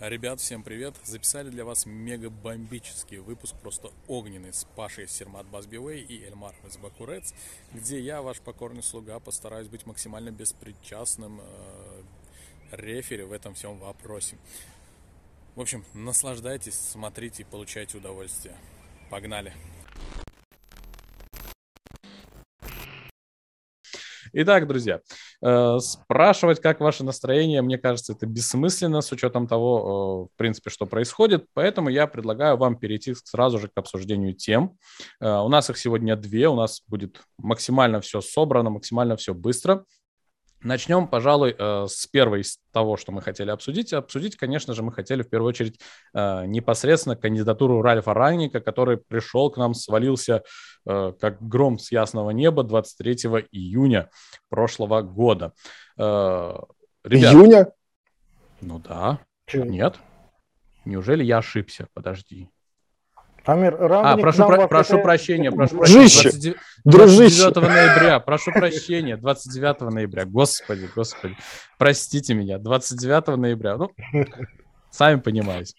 Ребят, всем привет! Записали для вас мега бомбический выпуск, просто огненный, с Пашей Сермат Базбивей и Эльмар из Бакурец, где я, ваш покорный слуга, постараюсь быть максимально беспричастным э, рефери в этом всем вопросе. В общем, наслаждайтесь, смотрите и получайте удовольствие. Погнали! Итак, друзья, э, спрашивать, как ваше настроение, мне кажется, это бессмысленно с учетом того, э, в принципе, что происходит. Поэтому я предлагаю вам перейти сразу же к обсуждению тем. Э, у нас их сегодня две, у нас будет максимально все собрано, максимально все быстро. Начнем, пожалуй, э, с первой из того, что мы хотели обсудить. Обсудить, конечно же, мы хотели в первую очередь э, непосредственно кандидатуру Ральфа Ранника, который пришел к нам, свалился э, как гром с ясного неба 23 июня прошлого года. Ребят, Июня? Ну да. Чего? Нет. Неужели я ошибся? Подожди. Амир, а, прошу, про, прошу прощения, прошу прощения. 29, 29 ноября, прошу прощения, 29 ноября, господи, господи, простите меня, 29 ноября, ну, сами понимаете.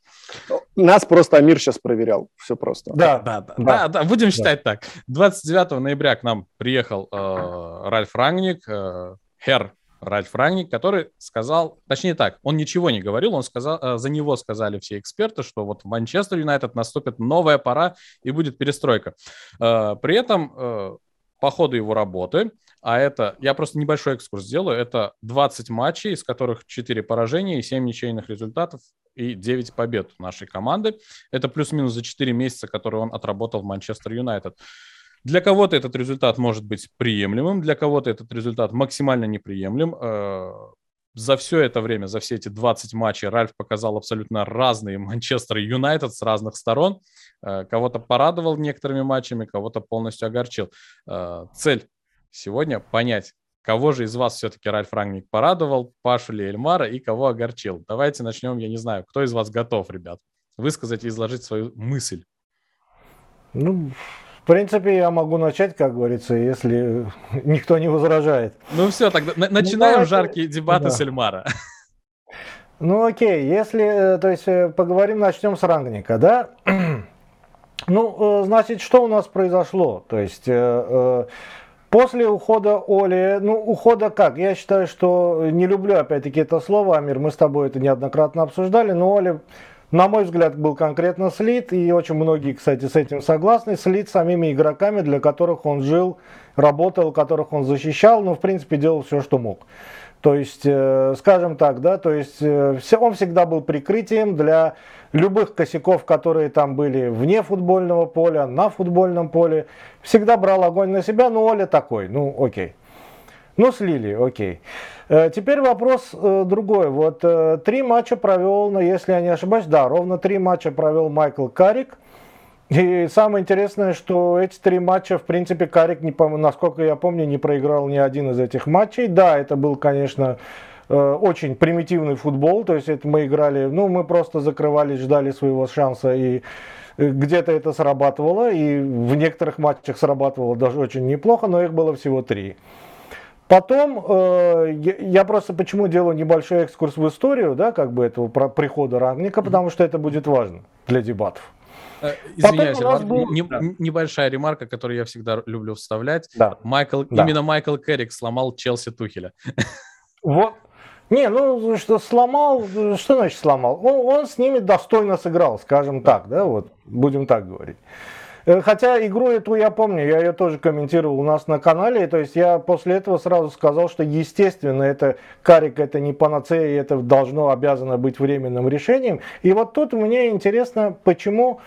Нас просто Амир сейчас проверял, все просто. Да, да, да, да, да, да будем считать да. так. 29 ноября к нам приехал э, Ральф Рангник, э, Хер Ральф Рангник, который сказал, точнее так, он ничего не говорил, он сказал, э, за него сказали все эксперты, что вот в Манчестер Юнайтед наступит новая пора и будет перестройка. Э, при этом э, по ходу его работы, а это, я просто небольшой экскурс сделаю, это 20 матчей, из которых 4 поражения и 7 ничейных результатов и 9 побед нашей команды. Это плюс-минус за 4 месяца, которые он отработал в Манчестер Юнайтед. Для кого-то этот результат может быть приемлемым, для кого-то этот результат максимально неприемлем. Э, за все это время, за все эти 20 матчей Ральф показал абсолютно разные Манчестер Юнайтед с разных сторон. Э, кого-то порадовал некоторыми матчами, кого-то полностью огорчил. Э, цель сегодня понять, кого же из вас все-таки Ральф Рангник порадовал, Пашу ли Эльмара и кого огорчил. Давайте начнем, я не знаю, кто из вас готов, ребят, высказать и изложить свою мысль. Ну, в принципе, я могу начать, как говорится, если никто не возражает. Ну все, тогда начинаем ну, жаркие дебаты да. с Эльмара. Ну окей, если, э, то есть э, поговорим, начнем с рангника, да? Ну, э, значит, что у нас произошло? То есть после ухода Оли, ну, ухода как? Я считаю, что не люблю опять-таки это слово, Амир, мы с тобой это неоднократно обсуждали, но Оли на мой взгляд, был конкретно слит, и очень многие, кстати, с этим согласны, слит самими игроками, для которых он жил, работал, которых он защищал, ну, в принципе, делал все, что мог. То есть, э, скажем так, да, то есть э, он всегда был прикрытием для любых косяков, которые там были вне футбольного поля, на футбольном поле. Всегда брал огонь на себя, ну, Оля такой, ну, окей. Ну, слили, окей. Э, теперь вопрос э, другой. Вот э, три матча провел, если я не ошибаюсь, да, ровно три матча провел Майкл Карик. И самое интересное, что эти три матча, в принципе, Карик, не, насколько я помню, не проиграл ни один из этих матчей. Да, это был, конечно, очень примитивный футбол, то есть это мы играли, ну, мы просто закрывались, ждали своего шанса, и где-то это срабатывало, и в некоторых матчах срабатывало даже очень неплохо, но их было всего три. Потом э, я просто почему делаю небольшой экскурс в историю, да, как бы этого прихода Рангника, потому что это будет важно для дебатов. Э, извиняюсь, Потом был... не, да. небольшая ремарка, которую я всегда люблю вставлять. Да. Майкл, да. Именно Майкл Керрик сломал Челси Тухеля. Вот. Не, ну что сломал, что значит сломал? Ну, он с ними достойно сыграл, скажем так, да, вот, будем так говорить. Э, хотя игру эту я помню, я ее тоже комментировал у нас на канале. То есть я после этого сразу сказал, что естественно это карик это не панацея, и это должно обязано быть временным решением. И вот тут мне интересно, почему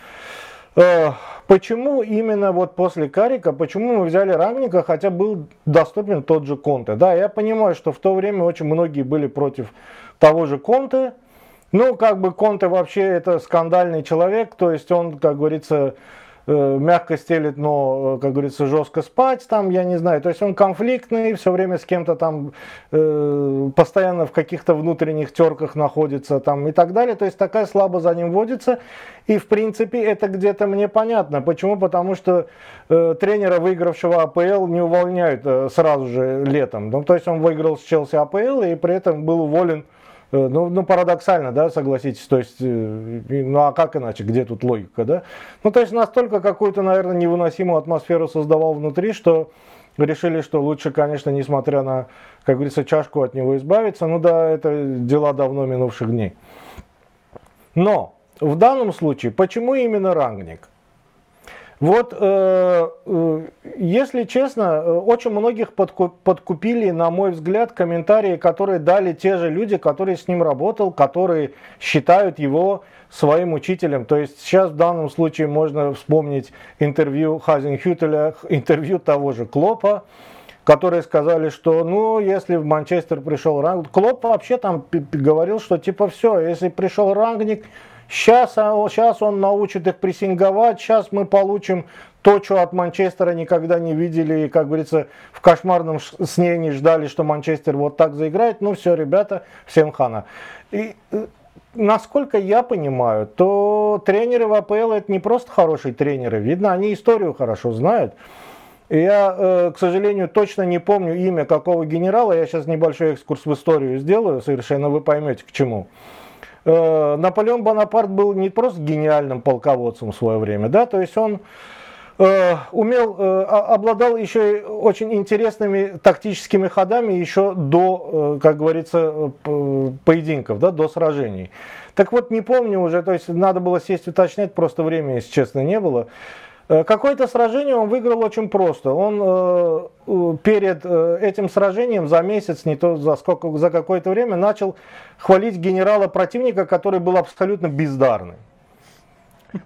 э, Почему именно вот после Карика, почему мы взяли Рангника, хотя был доступен тот же Конте? Да, я понимаю, что в то время очень многие были против того же Конте. Ну, как бы Конте вообще это скандальный человек, то есть он, как говорится, мягко стелит, но, э, как говорится, жестко спать там, я не знаю. То есть он конфликтный, все время с кем-то там э, постоянно в каких-то внутренних терках находится там и так далее. То есть такая слабо за ним водится. И в принципе это где-то мне понятно. Почему? Потому что э, тренера, выигравшего АПЛ, не увольняют э, сразу же летом. Ну, то есть он выиграл с Челси АПЛ и при этом был уволен Э, ну, ну, парадоксально, да, согласитесь, то есть, э, ну а как иначе, где тут логика, да? Ну, то есть настолько какую-то, наверное, невыносимую атмосферу создавал внутри, что решили, что лучше, конечно, несмотря на, как говорится, чашку от него избавиться. Ну да, это дела давно минувших дней. Но в данном случае, почему именно рангник? Вот, э, э, если честно, э, очень многих подкупили, на мой взгляд, комментарии, которые дали те же люди, которые с ним работал, которые считают его своим учителем. То есть сейчас в данном случае можно вспомнить интервью Хазенхютеля, интервью того же Клопа, которые сказали, что ну, если в Манчестер пришел рангник, Клоп вообще там говорил, что типа все, если пришел рангник, Сейчас, сейчас он научит их прессинговать, сейчас мы получим то, что от Манчестера никогда не видели, и, как говорится, в кошмарном сне не ждали, что Манчестер вот так заиграет. Ну все, ребята, всем хана. И, э, насколько я понимаю, то тренеры в АПЛ это не просто хорошие тренеры. Видно, они историю хорошо знают. Я, э, к сожалению, точно не помню имя какого генерала. Я сейчас небольшой экскурс в историю сделаю, совершенно вы поймете к чему. Э, Наполеон Бонапарт был не просто гениальным полководцем в свое время, да, то есть он э, умел, э, обладал еще очень интересными тактическими ходами еще до, как говорится, поединков, да, до сражений. Так вот, не помню уже, то есть надо было сесть уточнять, просто времени, если честно, не было. Э, какое-то сражение он выиграл очень просто. Он э, перед э, этим сражением за месяц, не то за сколько, за какое-то время начал хвалить генерала противника, который был абсолютно бездарный.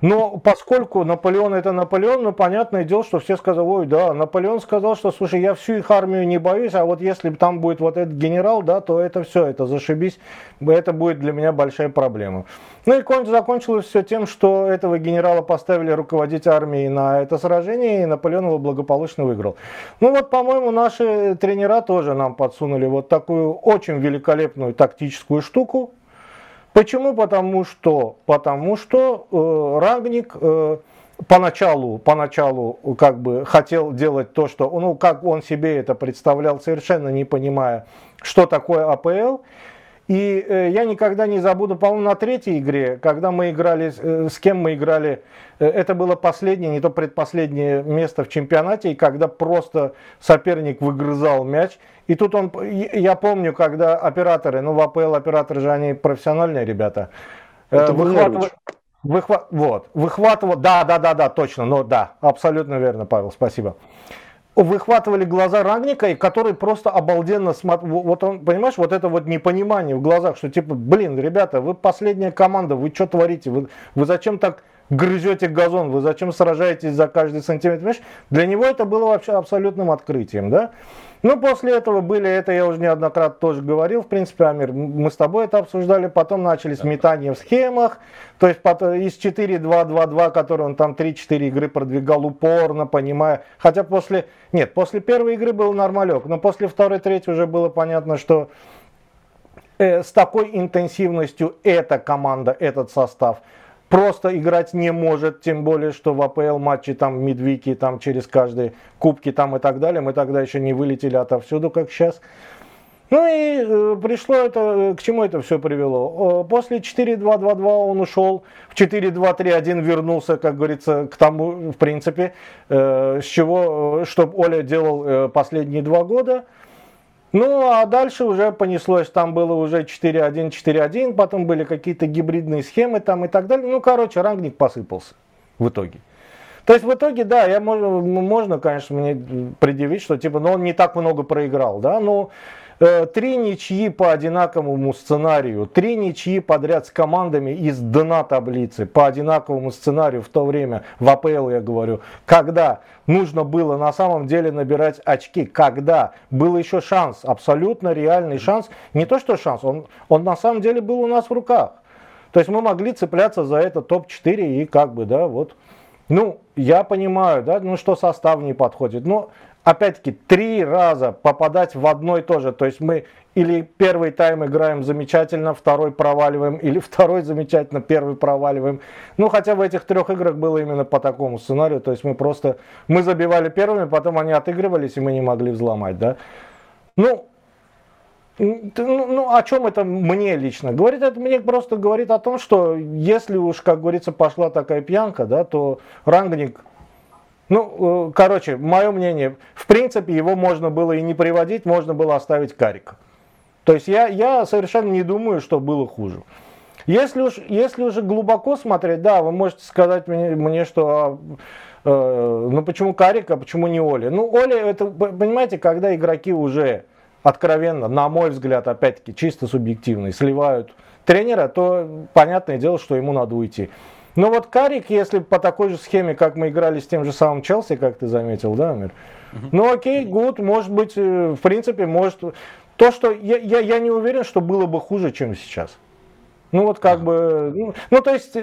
Но поскольку Наполеон это Наполеон, ну понятное дело, что все сказали, ой, да, Наполеон сказал, что, слушай, я всю их армию не боюсь, а вот если там будет вот этот генерал, да, то это все, это зашибись, это будет для меня большая проблема. Ну и закончилось все тем, что этого генерала поставили руководить армией на это сражение, и Наполеон его благополучно выиграл. Ну вот, по-моему, наши тренера тоже нам подсунули вот такую очень великолепную тактическую штуку, Почему? Потому что, потому что э, Рагник э, поначалу, поначалу как бы хотел делать то, что, ну, как он себе это представлял, совершенно не понимая, что такое АПЛ. И э, я никогда не забуду, по-моему, на третьей игре, когда мы играли, э, с кем мы играли, э, это было последнее, не то предпоследнее место в чемпионате, и когда просто соперник выгрызал мяч. И тут он, я помню, когда операторы, ну в АПЛ операторы же они профессиональные ребята, э, это выхватывали, выхва, вот, выхватывал, да, да, да, да, точно, ну да, абсолютно верно, Павел, спасибо выхватывали глаза Рагника, и который просто обалденно смотрел. Вот он, понимаешь, вот это вот непонимание в глазах, что типа, блин, ребята, вы последняя команда, вы что творите? Вы, вы зачем так грызете газон? Вы зачем сражаетесь за каждый сантиметр? Понимаешь? Для него это было вообще абсолютным открытием, да? Ну, после этого были, это я уже неоднократно тоже говорил, в принципе, Амир, мы с тобой это обсуждали, потом начались метания в схемах, то есть из 4-2-2-2, который он там 3-4 игры продвигал упорно, понимая, хотя после, нет, после первой игры был нормалек, но после второй, третьей уже было понятно, что э, с такой интенсивностью эта команда, этот состав – просто играть не может, тем более, что в АПЛ матчи там медвики там через каждые кубки там и так далее, мы тогда еще не вылетели отовсюду, как сейчас. Ну и э, пришло это, э, к чему это все привело? После 4-2-2-2 он ушел, в 4-2-3-1 вернулся, как говорится, к тому, в принципе, э, с чего, э, что Оля делал э, последние два года – ну, а дальше уже понеслось, там было уже 4.1, 4.1, потом были какие-то гибридные схемы там и так далее. Ну, короче, рангник посыпался в итоге. То есть в итоге, да, я, можно, конечно, мне предъявить, что типа, ну, он не так много проиграл, да, но три ничьи по одинаковому сценарию, три ничьи подряд с командами из дна таблицы по одинаковому сценарию в то время, в АПЛ я говорю, когда нужно было на самом деле набирать очки, когда был еще шанс, абсолютно реальный шанс, не то что шанс, он, он на самом деле был у нас в руках. То есть мы могли цепляться за это топ-4 и как бы, да, вот. Ну, я понимаю, да, ну что состав не подходит. Но опять-таки, три раза попадать в одно и то же. То есть мы или первый тайм играем замечательно, второй проваливаем, или второй замечательно, первый проваливаем. Ну, хотя в этих трех играх было именно по такому сценарию. То есть мы просто, мы забивали первыми, потом они отыгрывались, и мы не могли взломать, да. Ну, Ну, ну, о чем это мне лично? Говорит, это мне просто говорит о том, что если уж, как говорится, пошла такая пьянка, да, то рангник ну, э, короче, мое мнение, в принципе, его можно было и не приводить, можно было оставить Карика. То есть я, я совершенно не думаю, что было хуже. Если уж, если уже глубоко смотреть, да, вы можете сказать мне, мне что, э, ну почему Карика, почему не Оли? Ну, Оли, это, понимаете, когда игроки уже откровенно, на мой взгляд, опять-таки, чисто субъективно, сливают тренера, то понятное дело, что ему надо уйти. Но вот Карик, если по такой же схеме, как мы играли с тем же самым Челси, как ты заметил, да, Амир? Ну окей, гуд, может быть, э, в принципе, может... То, что я, я, я не уверен, что было бы хуже, чем сейчас. Ну вот как бы, ну, ну то есть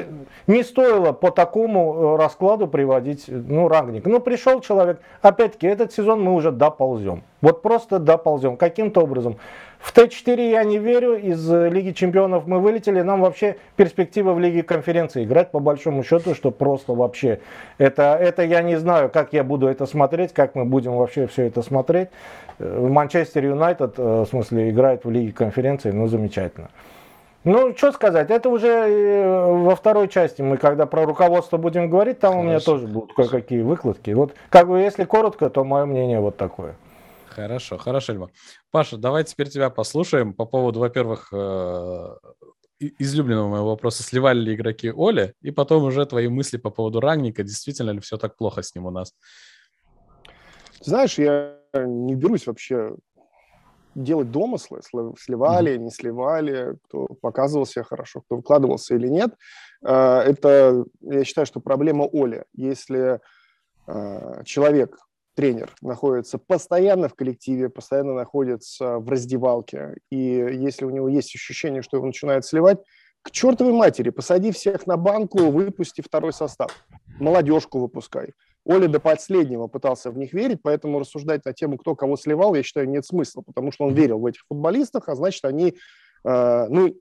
не стоило по такому э, раскладу приводить, ну рангник. Ну пришел человек, опять-таки этот сезон мы уже доползем. Вот просто доползем каким-то образом. В Т4 я не верю, из Лиги Чемпионов мы вылетели, нам вообще перспектива в Лиге Конференции играть по большому счету, что просто вообще, это, это я не знаю, как я буду это смотреть, как мы будем вообще все это смотреть. Э, Манчестер Юнайтед, э, в смысле, играет в Лиге Конференции, ну замечательно. Ну, что сказать, это уже э, во второй части, мы когда про руководство будем говорить, там Хорошо. у меня тоже будут кое-какие выкладки. Вот, как бы, если коротко, то мое мнение вот такое. Хорошо, хорошо, Эльма. Паша, давай теперь тебя послушаем по поводу, во-первых, э, излюбленного моего вопроса, сливали ли игроки Оли, и потом уже твои мысли по поводу Рангника, действительно ли все так плохо с ним у нас? Знаешь, я не берусь вообще делать домыслы, сливали, mm-hmm. не сливали, кто показывал себя хорошо, кто выкладывался или нет. А, это, я считаю, что проблема Оли. Если а, человек, тренер, находится постоянно в коллективе, постоянно находится в раздевалке, и если у него есть ощущение, что его начинает сливать, к чертовой матери, посади всех на банку, выпусти второй состав, молодежку выпускай. Оля до последнего пытался в них верить, поэтому рассуждать на тему, кто кого сливал, я считаю, нет смысла, потому что он верил в этих футболистах, а значит, они, э, ну,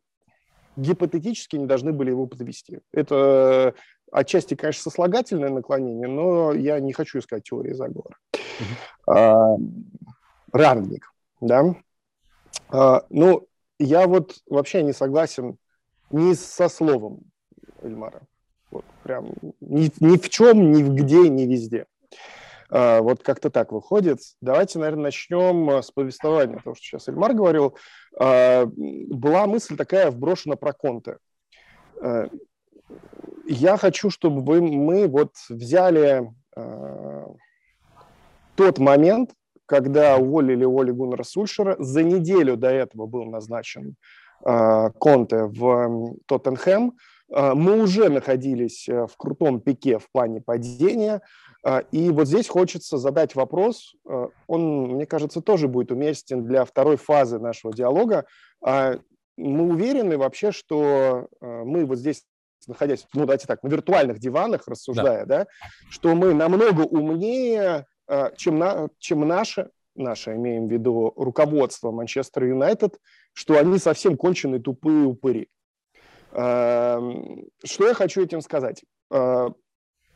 гипотетически не должны были его подвести. Это отчасти, конечно, сослагательное наклонение, но я не хочу искать теории заговора. А, Рангник, да. А, ну, я вот вообще не согласен ни со словом Эльмара. Вот прям ни, ни в чем, ни в где, ни везде. А, вот как-то так выходит. Давайте, наверное, начнем с повествования, того, что сейчас Эльмар говорил. Была мысль такая вброшена про Конте. Я хочу, чтобы вы, мы вот взяли а, тот момент, когда уволили Оли Гуннера Сульшера, за неделю до этого был назначен а, Конте в Тоттенхэм, а, мы уже находились э, в крутом пике в плане падения, а, и вот здесь хочется задать вопрос, э, он, мне кажется, тоже будет уместен для второй фазы нашего диалога. А, мы уверены вообще, что э, мы вот здесь находясь, ну давайте так, на виртуальных диванах рассуждая, да, да что мы намного умнее, чем, на, чем наше, наше, имеем в виду руководство Манчестер Юнайтед, что они совсем конченые тупые упыри. Эм, что я хочу этим сказать? Э,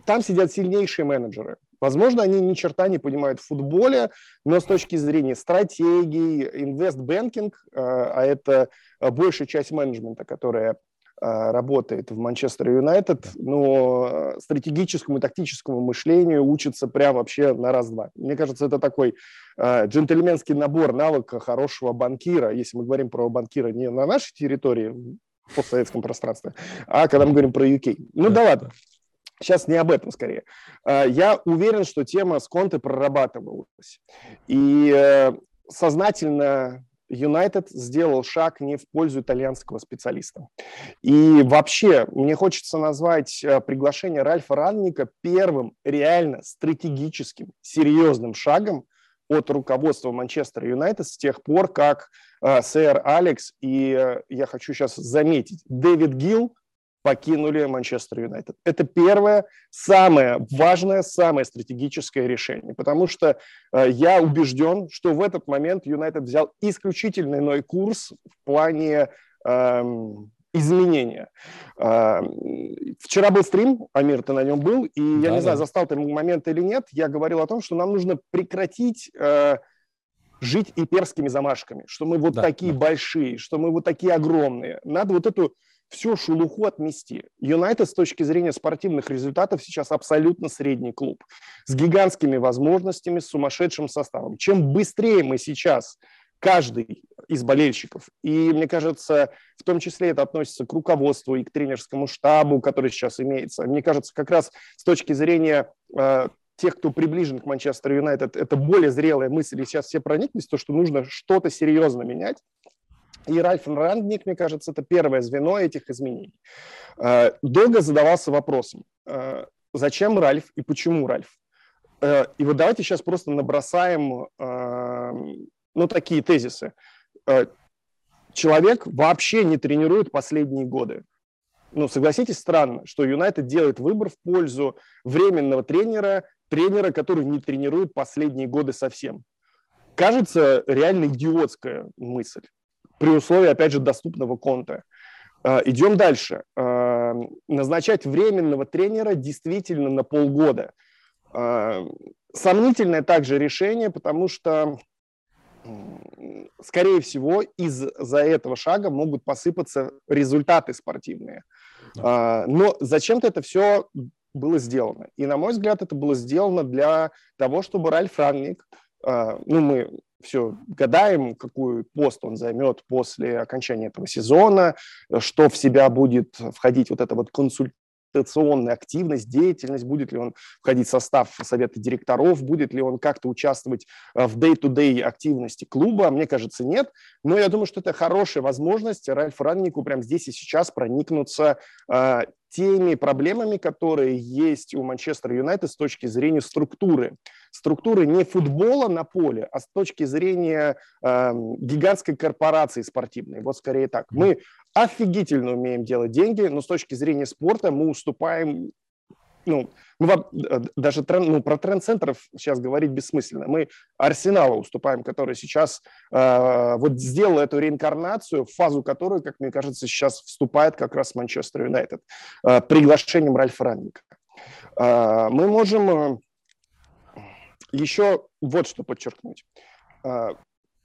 там сидят сильнейшие менеджеры. Возможно, они ни черта не понимают в футболе, но с точки зрения стратегии, invest banking, э, а это большая часть менеджмента, которая работает в Манчестер Юнайтед, но стратегическому и тактическому мышлению учится прям вообще на раз-два. Мне кажется, это такой джентльменский набор навыка хорошего банкира, если мы говорим про банкира не на нашей территории, постсоветском пространстве, а когда мы говорим про UK. Ну да ладно, сейчас не об этом скорее. А, я уверен, что тема с Конте прорабатывалась. И э, сознательно Юнайтед сделал шаг не в пользу итальянского специалиста. И вообще, мне хочется назвать э, приглашение Ральфа Ранника первым реально стратегическим, серьезным шагом от руководства Манчестер Юнайтед с тех пор, как э, сэр Алекс и, э, я хочу сейчас заметить, Дэвид Гилл покинули Манчестер Юнайтед. Это первое, самое важное, самое стратегическое решение, потому что э, я убежден, что в этот момент Юнайтед взял исключительно иной курс в плане э, изменения. А, вчера был стрим, Амир, ты на нем был, и я да, не да. знаю, застал ты момент или нет, я говорил о том, что нам нужно прекратить э, жить имперскими замашками, что мы вот да, такие да. большие, что мы вот такие огромные. Надо вот эту всю шелуху отмести. Юнайтед с точки зрения спортивных результатов сейчас абсолютно средний клуб. С гигантскими возможностями, с сумасшедшим составом. Чем быстрее мы сейчас каждый из болельщиков. И мне кажется, в том числе это относится к руководству и к тренерскому штабу, который сейчас имеется. Мне кажется, как раз с точки зрения э, тех, кто приближен к Манчестер Юнайтед, это более зрелая мысль, и сейчас все прониклись, то, что нужно что-то серьезно менять. И Ральф Рангник, мне кажется, это первое звено этих изменений. Э, долго задавался вопросом, э, зачем Ральф и почему Ральф? Э, и вот давайте сейчас просто набросаем ну, такие тезисы. Человек вообще не тренирует последние годы. Ну, согласитесь, странно, что Юнайтед делает выбор в пользу временного тренера, тренера, который не тренирует последние годы совсем. Кажется, реально идиотская мысль при условии, опять же, доступного конта. А, идем дальше. А, назначать временного тренера действительно на полгода. А, сомнительное также решение, потому что, скорее всего, из-за этого шага могут посыпаться результаты спортивные. Но зачем-то это все было сделано. И, на мой взгляд, это было сделано для того, чтобы Ральф Рангник, ну, мы все гадаем, какую пост он займет после окончания этого сезона, что в себя будет входить вот эта вот консультационная активность, деятельность, будет ли он входить в состав совета директоров, будет ли он как-то участвовать э, в day-to-day активности клуба, мне кажется, нет. Но я думаю, что это хорошая возможность Ральфу Раннику прямо здесь и сейчас проникнуться э, теми проблемами, которые есть у Манчестер Юнайтед с точки зрения структуры. Структуры не футбола на поле, а с точки зрения э, гигантской корпорации спортивной. Вот скорее так. Мы офигительно умеем делать деньги, но с точки зрения спорта мы уступаем ну, мы э, даже тренд, ну, про тренд-центров сейчас говорить бессмысленно. Мы Арсеналу уступаем, который сейчас э, вот сделал эту реинкарнацию, в фазу которой, как мне кажется, сейчас вступает как раз Манчестер Юнайтед э, приглашением Ральфа Ранника. Э, мы можем э, еще вот что подчеркнуть. Э,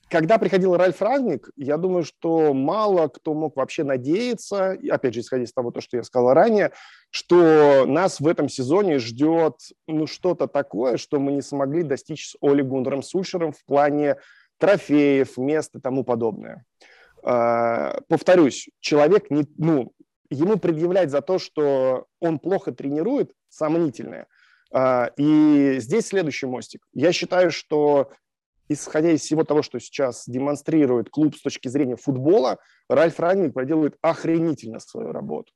когда приходил Ральф Рангник, я думаю, что мало кто мог вообще надеяться, опять же, исходя из того, то, что я сказал ранее, что нас в этом сезоне ждет ну, что-то такое, что мы не смогли достичь с Оли Гундером Сульшером в плане трофеев, мест и тому подобное. А, повторюсь, человек не, ну, ему предъявлять за то, что он плохо тренирует, сомнительное. А, и здесь следующий мостик. Я считаю, что исходя из всего того, что сейчас демонстрирует клуб с точки зрения футбола, Ральф Рангник проделывает охренительно свою работу.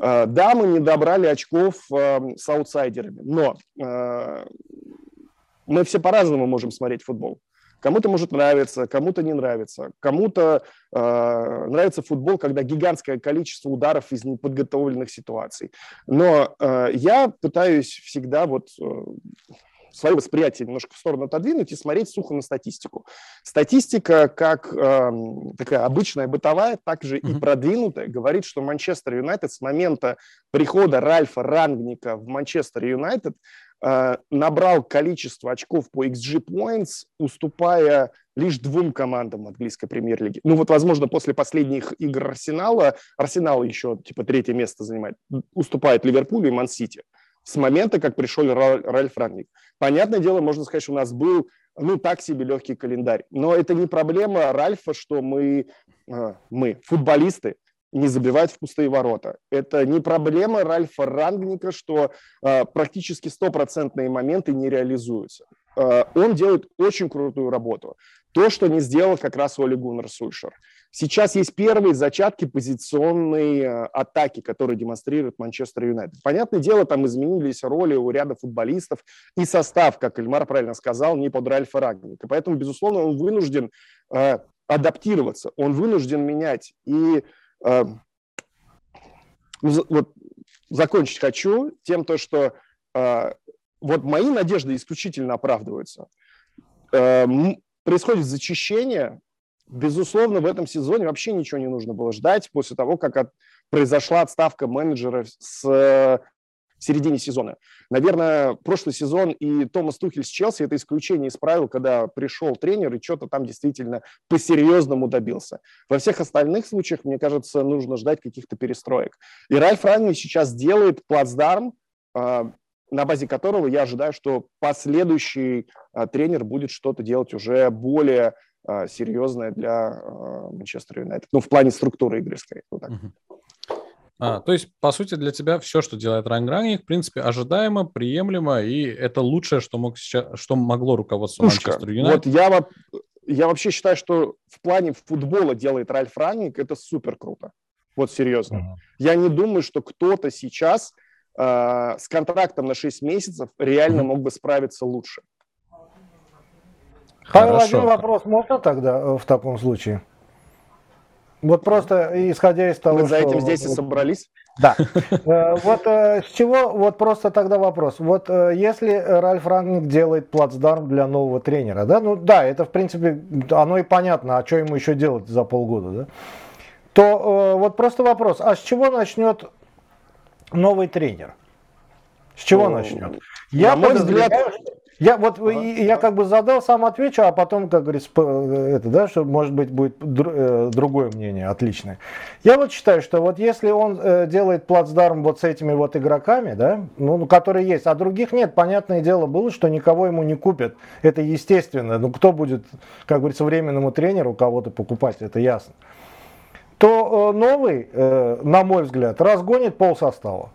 А, да, мы не добрали очков эм, с аутсайдерами, но э, мы все по-разному можем смотреть футбол. Кому-то может нравиться, кому-то не нравится. Кому-то э, нравится футбол, когда гигантское количество ударов из неподготовленных ситуаций. Но э, я пытаюсь всегда вот э, свое восприятие немножко в сторону отодвинуть и смотреть сухо на статистику. Статистика, как э, такая обычная бытовая, также mm-hmm. и продвинутая, говорит, что Манчестер Юнайтед с момента прихода Ральфа Рангника в Манчестер Юнайтед э, набрал количество очков по XG Points, уступая лишь двум командам английской премьер-лиги. Ну вот, возможно, после последних игр Арсенала, Арсенал еще типа третье место занимает, уступает Ливерпулю и Ман-Сити с момента, как пришел Ральф Рангник. Понятное дело, можно сказать, что у нас был, ну, так себе легкий календарь. Но это не проблема Ральфа, что мы, а, мы футболисты, не забивают в пустые ворота. Это не проблема Ральфа Рангника, что э, практически стопроцентные моменты не реализуются. Э, он делает очень крутую работу. То, что не сделал как раз Оли Гуннер Сульшер. Сейчас есть первые зачатки позиционной э, атаки, которые демонстрирует Манчестер Юнайтед. Понятное дело, там изменились роли у ряда футболистов и состав, как Эльмар правильно сказал, не под Ральфа Рагника. Поэтому, безусловно, он вынужден э, адаптироваться, он вынужден менять. И э, вот закончить хочу тем, то, что э, вот мои надежды исключительно оправдываются. Э, происходит зачищение. Безусловно, в этом сезоне вообще ничего не нужно было ждать после того, как от, произошла отставка менеджера с в середине сезона. Наверное, прошлый сезон и Томас Тухель с Челси это исключение из правил, когда пришел тренер и что-то там действительно по-серьезному добился. Во всех остальных случаях, мне кажется, нужно ждать каких-то перестроек. И Ральф Ранни сейчас делает плацдарм, а, на базе которого я ожидаю, что последующий а, тренер будет что-то делать уже более серьезное для Манчестер Юнайтед. Ну, в плане структуры игры, скорее. Вот так. А, то есть, по сути, для тебя все, что делает Райан Гранник, в принципе, ожидаемо, приемлемо, и это лучшее, что, мог сейчас, что могло руководство Манчестер Юнайтед. Вот я, я вообще считаю, что в плане футбола делает Ральф Ранник, это супер круто. Вот серьезно. Uh-huh. Я не думаю, что кто-то сейчас э, с контрактом на 6 месяцев реально uh-huh. мог бы справиться лучше. Павел, один вопрос можно тогда э, в таком случае? Вот просто исходя из того, Мы за этим здесь и собрались. Да. Э, вот э, с чего, вот просто тогда вопрос. Вот если Ральф Рангник делает плацдарм для нового тренера, да, ну да, это в принципе, оно и понятно, а что ему еще делать за полгода, да, то вот просто вопрос, а с чего начнет новый тренер? С чего ну, начнет? Я на мой взгляд, я вот ага. я как бы задал, сам отвечу, а потом, как говорится, это, да, что может быть будет э, другое мнение, отличное. Я вот считаю, что вот если он э, делает плацдарм вот с этими вот игроками, да, ну, ну, которые есть, а других нет, понятное дело было, что никого ему не купят. Это естественно. Ну, кто будет, как говорится, временному тренеру кого-то покупать, это ясно. То э, новый, на мой взгляд, разгонит пол состава.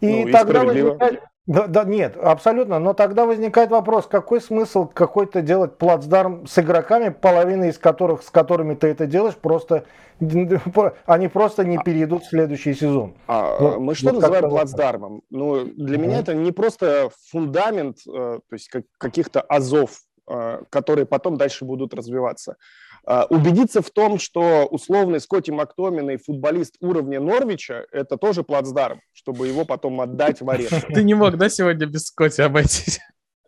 И ну, тогда возникает, да, да, нет, абсолютно. Но тогда возникает вопрос, какой смысл какой-то делать плацдарм с игроками, половина из которых, с которыми ты это делаешь, просто они просто не перейдут в следующий сезон. А, вот, мы что вот называем плацдармом? Ну, для mm-hmm. меня это не просто фундамент, э, то есть как, каких-то азов, э, которые потом дальше будут развиваться. А, убедиться в том, что условный Скотти Мактоминой футболист уровня Норвича – это тоже плацдарм, чтобы его потом отдать в аренду. Ты не мог, да, сегодня без Скотти обойтись?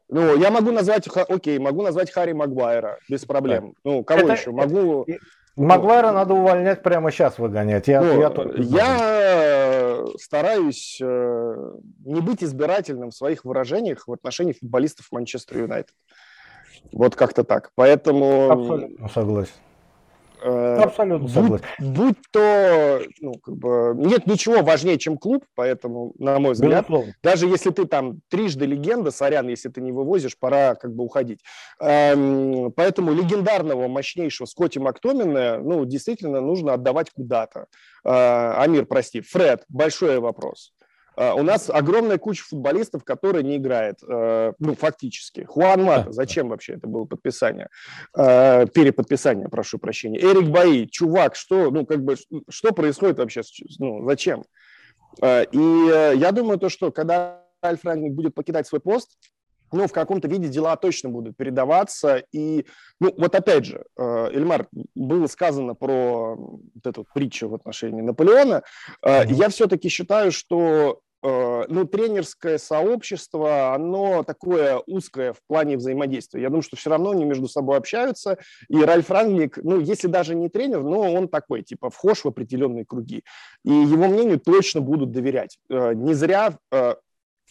Ну, я могу назвать, окей, могу назвать Харри Магуайра без проблем. Ну, кого это, еще? Могу... Магуайра ну, надо увольнять прямо сейчас выгонять. Я, ну, я, я стараюсь э, не быть избирательным в своих выражениях в отношении футболистов Манчестер Юнайтед. Вот как-то так. Поэтому... Абсолютно согласен. Э, Абсолютно будь, согласен. Будь то, ну, как бы, нет ничего важнее, чем клуб, поэтому, на мой взгляд, Безусловно. даже если ты там трижды легенда, сорян, если ты не вывозишь, пора как бы уходить. Эм, поэтому легендарного, мощнейшего Скотти Мактомина, ну, действительно нужно отдавать куда-то. Э, Амир, прости, Фред, большой вопрос. А, у нас огромная куча футболистов, которые не играют, э, ну, фактически. Хуан Мата, зачем вообще это было подписание? Э, переподписание, прошу прощения. Эрик Баи, чувак, что, ну, как бы, что происходит вообще? Ну, зачем? Э, и я думаю, то, что когда Альф Рангник будет покидать свой пост, ну, в каком-то виде дела точно будут передаваться. И, ну, вот опять же, Эльмар, было сказано про вот эту притчу в отношении Наполеона. Mm-hmm. Я все-таки считаю, что Э, ну, тренерское сообщество, оно такое узкое в плане взаимодействия. Я думаю, что все равно они между собой общаются, и Ральф Рангник, ну, если даже не тренер, но он такой, типа, вхож в определенные круги. И его мнению точно будут доверять. Э, не зря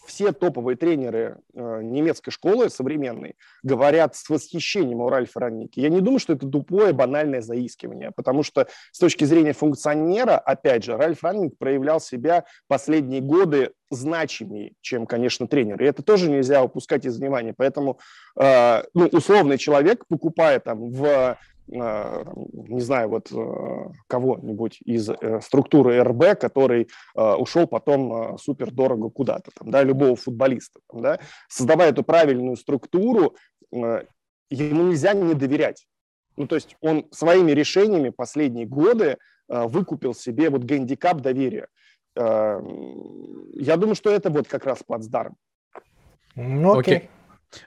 все топовые тренеры э, немецкой школы современной говорят с восхищением о Ральфе Раннике. Я не думаю, что это тупое, банальное заискивание, потому что с точки зрения функционера, опять же, Ральф Ранник проявлял себя последние годы значимее, чем, конечно, тренер. И это тоже нельзя упускать из внимания. Поэтому э, ну, условный человек, покупая там в не знаю, вот э, кого-нибудь из э, структуры РБ, который ушел потом супер дорого куда-то, там, да, любого футболиста, там, да, создавая эту правильную структуру, ему нельзя не доверять. Ну, то есть он своими решениями последние годы выкупил себе вот гандикап доверия. Я думаю, что это вот как раз плацдарм. Ну, окей.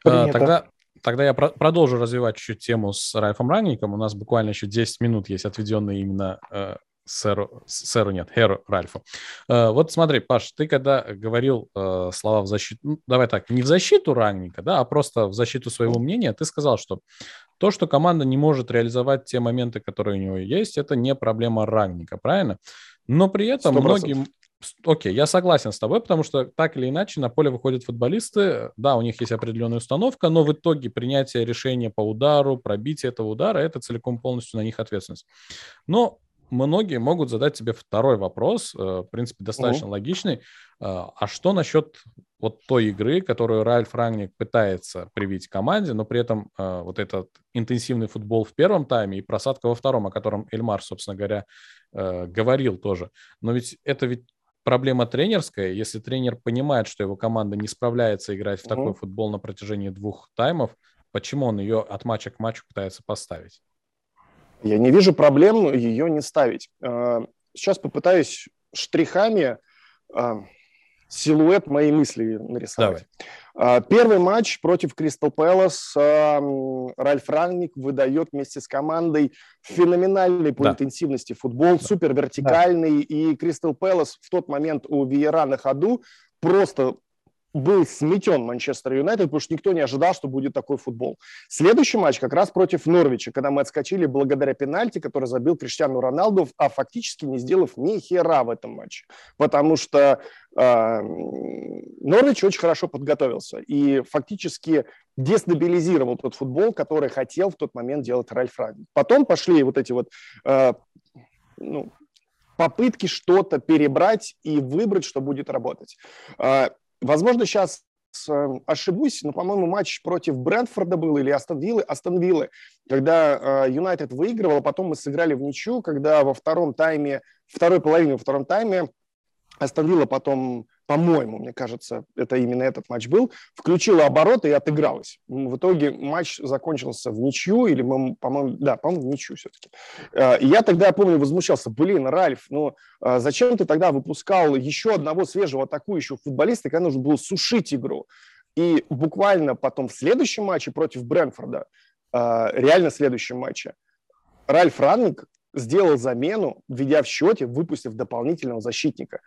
окей. Тогда Тогда я про- продолжу развивать чуть-чуть тему с Райфом Ранником. У нас буквально еще 10 минут есть отведенные именно э, сэру, сэру нет, Херу Ральфу. Э, вот смотри, Паш, ты когда говорил э, слова в защиту, ну, давай так, не в защиту Ранника, да, а просто в защиту своего мнения, ты сказал, что то, что команда не может реализовать те моменты, которые у него есть, это не проблема Ранника, правильно? Но при этом 100%. многие окей, я согласен с тобой, потому что так или иначе на поле выходят футболисты, да, у них есть определенная установка, но в итоге принятие решения по удару, пробитие этого удара, это целиком полностью на них ответственность. Но многие могут задать тебе второй вопрос, э, в принципе, достаточно mm-hmm. логичный. А, а что насчет вот той игры, которую Ральф Рангник пытается привить команде, но при этом э, вот этот интенсивный футбол в первом тайме и просадка во втором, о котором Эльмар, собственно говоря, э, говорил тоже. Но ведь это ведь проблема тренерская. Если тренер понимает, что его команда не справляется играть в mm-hmm. такой футбол на протяжении двух таймов, почему он ее от матча к матчу пытается поставить? Я не вижу проблем ее не ставить. Э, сейчас попытаюсь штрихами э, силуэт моей мысли нарисовать. Давай. Э, первый матч против Кристал Пэлас Ральф Рангник выдает вместе с командой феноменальный по да. интенсивности футбол, да. супер вертикальный, да. и Кристал Пэлас в тот момент у Виера на ходу просто был сметен Манчестер Юнайтед, потому что никто не ожидал, что будет такой футбол. Следующий матч как раз против Норвича, когда мы отскочили благодаря пенальти, который забил Криштиану Роналду, а фактически не сделав ни хера в этом матче. Потому что э, Норвич очень хорошо подготовился и фактически дестабилизировал тот футбол, который хотел в тот момент делать Ральф Рагник. Потом пошли вот эти вот э, ну, попытки что-то перебрать и выбрать, что будет работать. А, Возможно, сейчас эм, ошибусь, но, по-моему, матч против Брэнфорда был или Астон Виллы, Астон Виллы, когда э, Юнайтед выигрывал, а потом мы сыграли в ничью, когда во втором тайме, второй половине во втором тайме Астон Вилла потом по-моему, мне кажется, это именно этот матч был, включила обороты и отыгралась. В итоге матч закончился в ничью, или, по-моему, да, по-моему, в ничью все-таки. Э, я тогда, помню, возмущался, блин, Ральф, ну э, зачем ты тогда выпускал еще одного свежего атакующего футболиста, когда нужно было сушить игру? И буквально потом в следующем матче против Брэнфорда, э, реально в следующем матче, Ральф Ранник сделал замену, введя в счете, выпустив дополнительного защитника.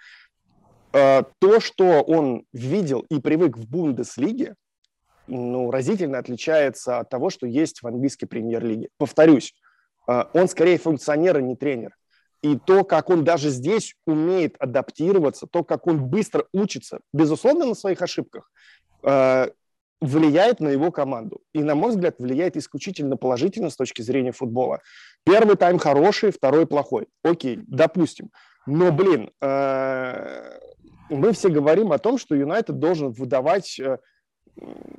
Э, то, что он видел и привык в Бундеслиге, ну, разительно отличается от того, что есть в английской премьер-лиге. Повторюсь, э, он скорее функционер, а не тренер. И то, как он даже здесь умеет адаптироваться, то, как он быстро учится, безусловно, на своих ошибках, э, влияет на его команду. И, на мой взгляд, влияет исключительно положительно с точки зрения футбола. Первый тайм хороший, второй плохой. Окей, допустим. Но, блин, мы все говорим о том, что Юнайтед должен выдавать э,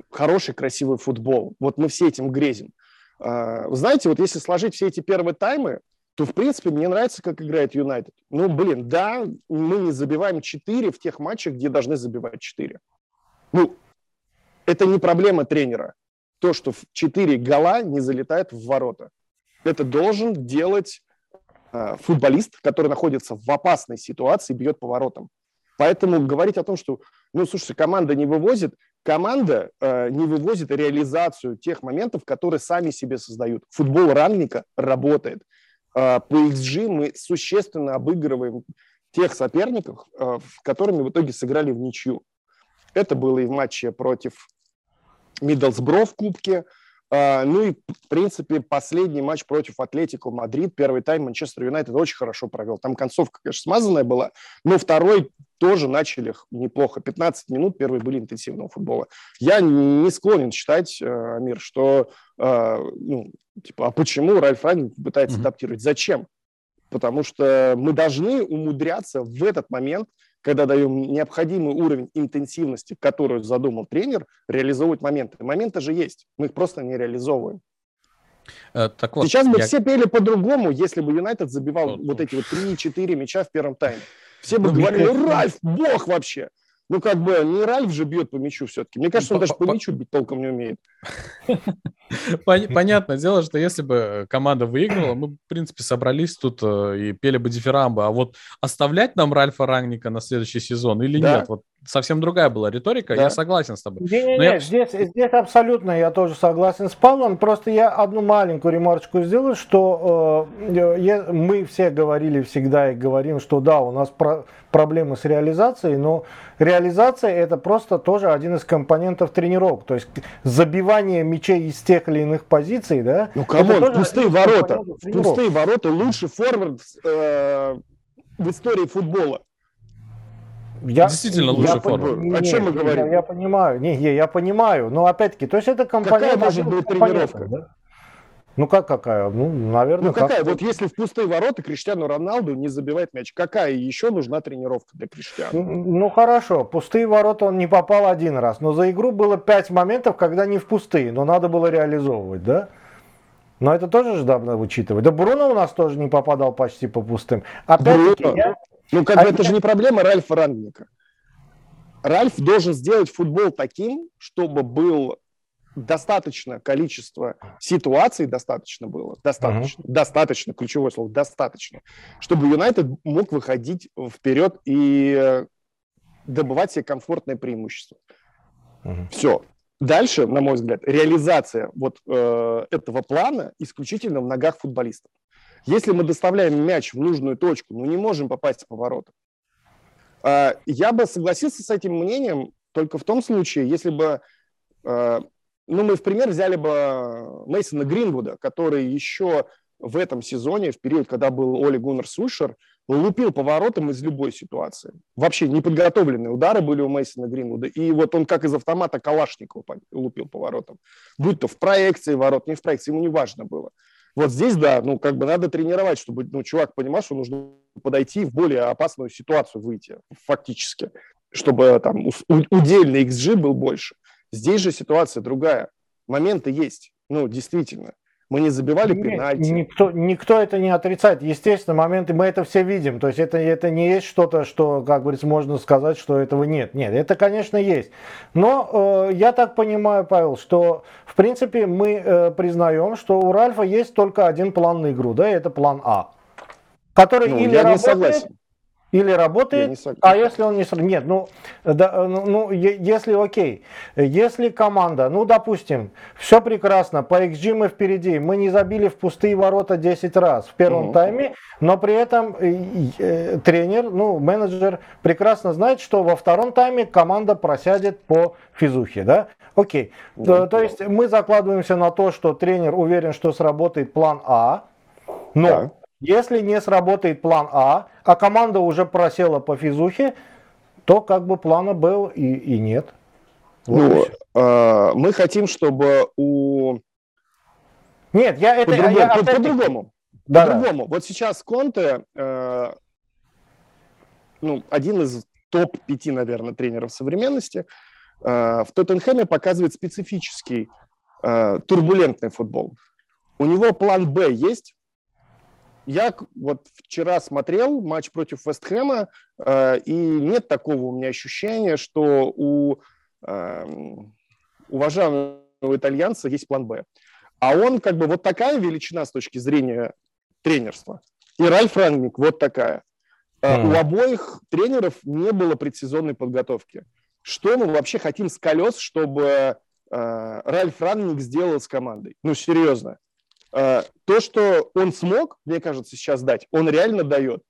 хороший, красивый футбол. Вот мы все этим грезим. А, знаете, вот если сложить все эти первые таймы, то, в принципе, мне нравится, как играет Юнайтед. Ну, блин, да, мы не забиваем 4 в тех матчах, где должны забивать 4. Ну, это не проблема тренера. То, что в 4 гола не залетает в ворота. Это должен делать э, футболист, который находится в опасной ситуации, бьет по воротам. Поэтому говорить о том, что, ну, слушайте, команда не вывозит, команда э, не вывозит реализацию тех моментов, которые сами себе создают. Футбол Рангника работает. Э, по xG мы существенно обыгрываем тех соперников, э, которыми в итоге сыграли в ничью. Это было и в матче против Миддлсбро в Кубке, ну и, в принципе, последний матч против Атлетико Мадрид, первый тайм Манчестер Юнайтед очень хорошо провел. Там концовка, конечно, смазанная была, но второй тоже начали неплохо. 15 минут первые были интенсивного футбола. Я не склонен считать, uh, Амир, что, uh, ну, типа, а почему Ральф Рагник пытается адаптировать? Зачем? Потому что мы должны умудряться в этот момент когда даем необходимый уровень интенсивности, которую задумал тренер, реализовывать моменты. Моменты же есть, мы их просто не реализовываем. Э, так вот, Сейчас бы я... все пели по-другому, если бы Юнайтед забивал вот, вот эти вот 3-4 мяча в первом тайме. Все бы ну, говорили, ну, Ральф, бог вообще. Ну, как бы, не Ральф же бьет по мячу все-таки. Мне кажется, он даже по мячу бить толком не умеет. Понятное дело, что если бы команда выиграла, мы, в принципе, собрались тут э, и пели бы дифирамбы. А вот оставлять нам Ральфа Рангника на следующий сезон или нет? Вот совсем другая была риторика, да. я согласен с тобой. Не, не, не, я... здесь, здесь абсолютно я тоже согласен с Павлом, просто я одну маленькую ремарочку сделаю, что э, мы все говорили всегда и говорим, что да, у нас про проблемы с реализацией, но реализация это просто тоже один из компонентов тренировок, то есть забивание мячей из тех или иных позиций, да. Ну, come on, пустые ворота, пустые ворота лучший форвард э, в истории футбола. Я, Действительно лучший я, форвард. Не, о чем мы говорим? Я, я понимаю, не, я понимаю, но опять-таки, то есть это компонент... Какая может быть тренировка? Да? Ну как какая? Ну, наверное, Ну какая? Вот если в пустые ворота Криштиану Роналду не забивает мяч, какая еще нужна тренировка для Криштиану? Ну, хорошо, пустые ворота он не попал один раз, но за игру было пять моментов, когда не в пустые, но надо было реализовывать, да? Но это тоже же надо учитывать. Да Бруно у нас тоже не попадал почти по пустым. Опять-таки, я... Ну как бы а это я... же не проблема Ральфа Рангника. Ральф должен сделать футбол таким, чтобы был достаточно количество ситуаций, достаточно было, достаточно, uh-huh. достаточно, ключевое слово, достаточно, чтобы Юнайтед мог выходить вперед и добывать себе комфортное преимущество. Uh-huh. Все. Дальше, на мой взгляд, реализация вот э, этого плана исключительно в ногах футболистов. Если мы доставляем мяч в нужную точку, но не можем попасть по воротам, э, я бы согласился с этим мнением только в том случае, если бы э, ну, мы в пример взяли бы Мейсона Гринвуда, который еще в этом сезоне, в период, когда был Оли Гуннер Сушер, лупил поворотом из любой ситуации. Вообще неподготовленные удары были у Мейсона Гринвуда. И вот он как из автомата Калашникова лупил поворотом. Будь то в проекции ворот, не в проекции, ему не важно было. Вот здесь, да, ну, как бы надо тренировать, чтобы, ну, чувак понимал, что нужно подойти в более опасную ситуацию выйти, фактически, чтобы там удельный XG был больше. Здесь же ситуация другая. Моменты есть. Ну, действительно. Мы не забивали Нет, пенальти. Никто, никто это не отрицает. Естественно, моменты мы это все видим. То есть это, это не есть что-то, что, как говорится, можно сказать, что этого нет. Нет, это, конечно, есть. Но э, я так понимаю, Павел, что, в принципе, мы э, признаем, что у Ральфа есть только один план на игру, да, это план А. Который ну, или я работает, не согласен. Или работает, а если он не... Нет, ну, да, ну, ну, если окей, если команда, ну, допустим, все прекрасно, по XG мы впереди, мы не забили в пустые ворота 10 раз в первом угу. тайме, но при этом э, э, тренер, ну, менеджер прекрасно знает, что во втором тайме команда просядет по физухе, да? Окей, угу. то, то есть мы закладываемся на то, что тренер уверен, что сработает план А, но... Да если не сработает план А, а команда уже просела по физухе, то как бы плана Б и, и нет. Вот ну, э, мы хотим, чтобы у... Нет, я это... По-другому. Я, по, по-другому. Да, по-другому. Да. Вот сейчас Конте, э, ну, один из топ-5, наверное, тренеров современности, э, в Тоттенхэме показывает специфический э, турбулентный футбол. У него план Б есть, я вот вчера смотрел матч против Вестхэма, э, и нет такого у меня ощущения, что у э, уважаемого итальянца есть план «Б». А он как бы вот такая величина с точки зрения тренерства. И Ральф Рангник вот такая. Mm. У обоих тренеров не было предсезонной подготовки. Что мы вообще хотим с колес, чтобы э, Ральф Рангник сделал с командой? Ну, серьезно. Э, то, что он смог, мне кажется, сейчас дать, он реально дает.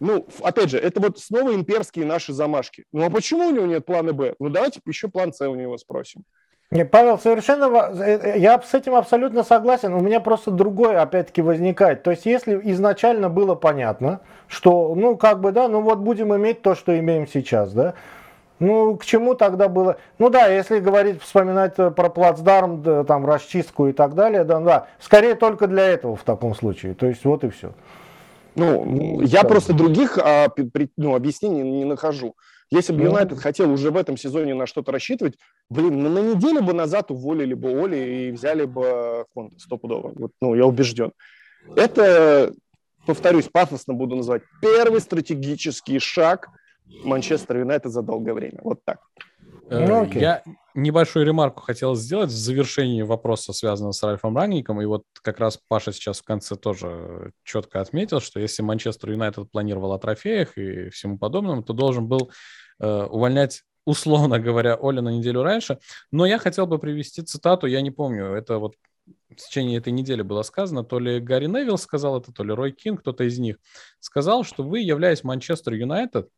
Ну, опять же, это вот снова имперские наши замашки. Ну, а почему у него нет плана Б? Ну, давайте еще план С у него спросим. Не, Павел, совершенно, э, я с этим абсолютно согласен. У меня просто другое, опять-таки, возникает. То есть, если изначально было понятно, что, ну, как бы, да, ну вот будем иметь то, что имеем сейчас, да, ну, к чему тогда было? Ну да, если говорить, вспоминать э, про плацдарм, да, там, расчистку и так далее, да, да, скорее только для этого в таком случае. То есть вот и все. Ну, ну я так. просто других а, при, ну, объяснений не нахожу. Если бы ну. Юнайтед хотел уже в этом сезоне на что-то рассчитывать, блин, на, на неделю бы назад уволили бы Оли и взяли бы Конте стопудово. Вот, ну, я убежден. Это, повторюсь, пафосно буду называть, первый стратегический шаг – Манчестер Юнайтед за долгое время. Вот так. Э, ну, Я небольшую ремарку хотел сделать в завершении вопроса, связанного с Ральфом Рангником. И вот как раз Паша сейчас в конце тоже четко отметил, что если Манчестер Юнайтед планировал о трофеях и всему подобному, то должен был э, увольнять условно говоря, Оля на неделю раньше. Но я хотел бы привести цитату, я не помню, это вот в течение этой недели было сказано, то ли Гарри Невилл сказал это, то ли Рой Кинг, кто-то из них сказал, что вы, являясь Манчестер Юнайтед,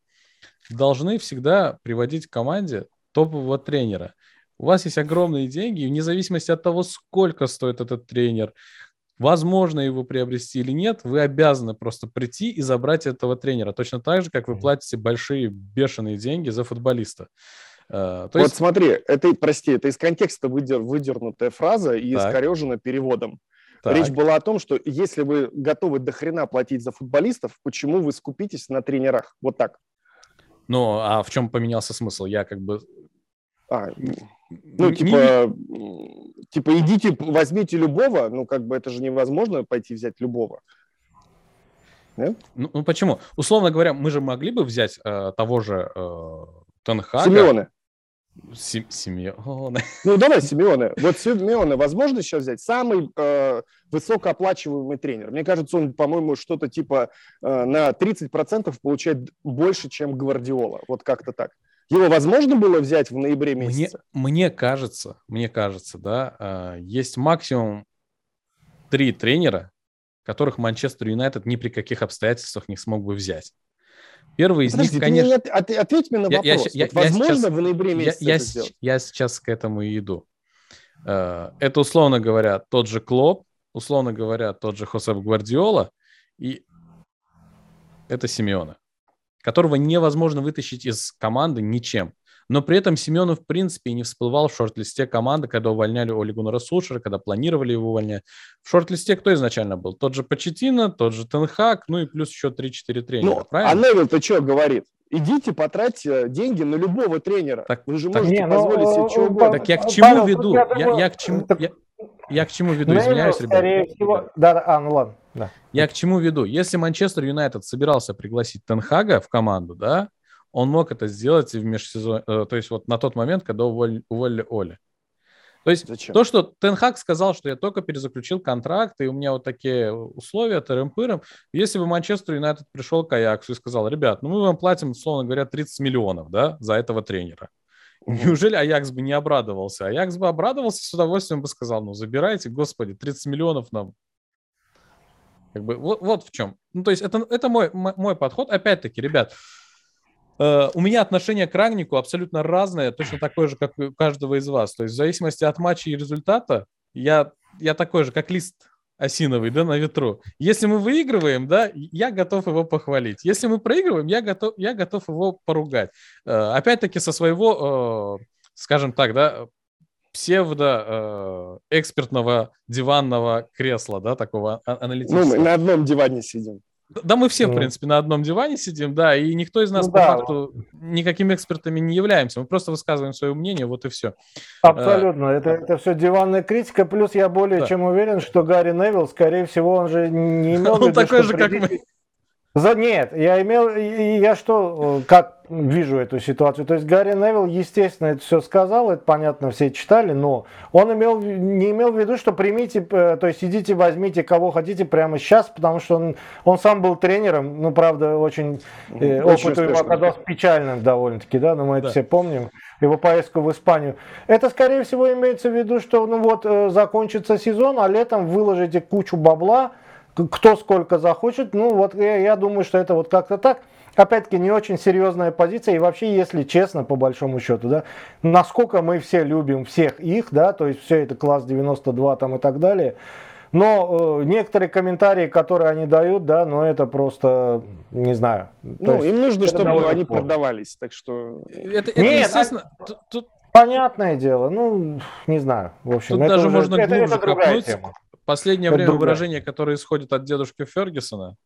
должны всегда приводить к команде топового тренера. У вас есть огромные деньги, и вне зависимости от того, сколько стоит этот тренер, возможно его приобрести или нет, вы обязаны просто прийти и забрать этого тренера. Точно так же, как вы платите большие бешеные деньги за футболиста. Uh, то вот есть... смотри, это, прости, это из контекста выдер, выдернутая фраза и так. искорежена переводом. Так. Речь была о том, что если вы готовы до хрена платить за футболистов, почему вы скупитесь на тренерах? Вот так. Ну, а в чем поменялся смысл? Я как бы... А, ну, типа, не... типа, идите, возьмите любого, ну, как бы это же невозможно пойти взять любого. Нет? Ну, ну, почему? Условно говоря, мы же могли бы взять э, того же э, Тенхага. Симеоне. Сим, Симеоне. Ну, давай Симеоне. Вот Симеоне возможно сейчас взять? Самый э, высокооплачиваемый тренер. Мне кажется, он, по-моему, что-то типа э, на 30% получает больше, чем Гвардиола. Вот как-то так. Его возможно было взять в ноябре месяце? Мне, мне кажется, мне кажется, да, э, есть максимум три тренера, которых Манчестер Юнайтед ни при каких обстоятельствах не смог бы взять. Первый из Подожди, них, конечно... Мне от, ответь мне на вопрос. Я, я, вот я, возможно сейчас, в ноябре месяце я, это я, я сейчас к этому и иду. Э, это, условно говоря, тот же Клоп, условно говоря, тот же Хосеп Гвардиола, и это Симеона, которого невозможно вытащить из команды ничем. Но при этом Семенов, в принципе, не всплывал в шорт-листе команды, когда увольняли Оли Гуннера Сушера, когда планировали его увольнять. В шорт-листе кто изначально был? Тот же Почетина, тот же Тенхак, ну и плюс еще 3-4 тренера, ну, правильно? А Невил-то что говорит? Идите, потратьте деньги на любого тренера. Так, Вы же так, можете не, ну, позволить себе чего угодно. Так я к чему Павел, веду? Я, я, я к чему... Я... Я к чему веду, извиняюсь, ребята. Скорее всего, да, да, а, ну ладно. Да. Я к чему веду? Если Манчестер Юнайтед собирался пригласить Тенхага в команду, да, он мог это сделать и в межсезон... Э, то есть вот на тот момент, когда уволили, уволили Оли. То есть Зачем? то, что Тенхак сказал, что я только перезаключил контракт, и у меня вот такие условия, тырым-пырым, если бы Манчестер Юнайтед пришел к Аяксу и сказал, ребят, ну мы вам платим, условно говоря, 30 миллионов, да, за этого тренера. Неужели Аякс бы не обрадовался? Аякс бы обрадовался с удовольствием бы сказал, ну забирайте, господи, 30 миллионов нам. Как бы, вот, вот в чем. Ну, то есть это, это мой, мой подход. Опять-таки, ребят, у меня отношение к Рагнику абсолютно разное, точно такое же, как у каждого из вас. То есть в зависимости от матча и результата я, я такой же, как лист осиновый, да, на ветру. Если мы выигрываем, да, я готов его похвалить. Если мы проигрываем, я готов, я готов его поругать. Э, опять-таки со своего, э, скажем так, да, псевдо экспертного диванного кресла, да, такого а, аналитического. Ну, мы на одном диване сидим. Да, мы все, в принципе, на одном диване сидим, да, и никто из нас ну, по да. факту никакими экспертами не являемся. Мы просто высказываем свое мнение, вот и все. Абсолютно. Это, это все диванная критика. Плюс я более да. чем уверен, что Гарри Невилл, скорее всего, он же не имел Он такой же, как мы. За, нет, я имел, я что, как вижу эту ситуацию. То есть Гарри Невилл, естественно, это все сказал, это понятно, все читали, но он имел, не имел в виду, что примите, э, то есть идите, возьмите кого хотите прямо сейчас, потому что он, он сам был тренером, ну, правда, очень, э, очень опыт его оказался печальным довольно-таки, да, но мы это да. все помним, его поездку в Испанию. Это, скорее всего, имеется в виду, что, ну вот, э, закончится сезон, а летом выложите кучу бабла, кто сколько захочет. Ну, вот я, я думаю, что это вот как-то так. Опять-таки, не очень серьезная позиция. И вообще, если честно, по большому счету, да, насколько мы все любим всех их, да, то есть все это класс 92 там и так далее. Но э, некоторые комментарии, которые они дают, да, но это просто, не знаю. Ну, им нужно, чтобы они плохо. продавались, так что... Это, это Нет, естественно, а... тут, Понятное дело, ну, не знаю. В общем, Тут это даже уже, можно это, глубже это копнуть. Тема. Последнее время другая. выражения, которые исходят от дедушки Фергюсона,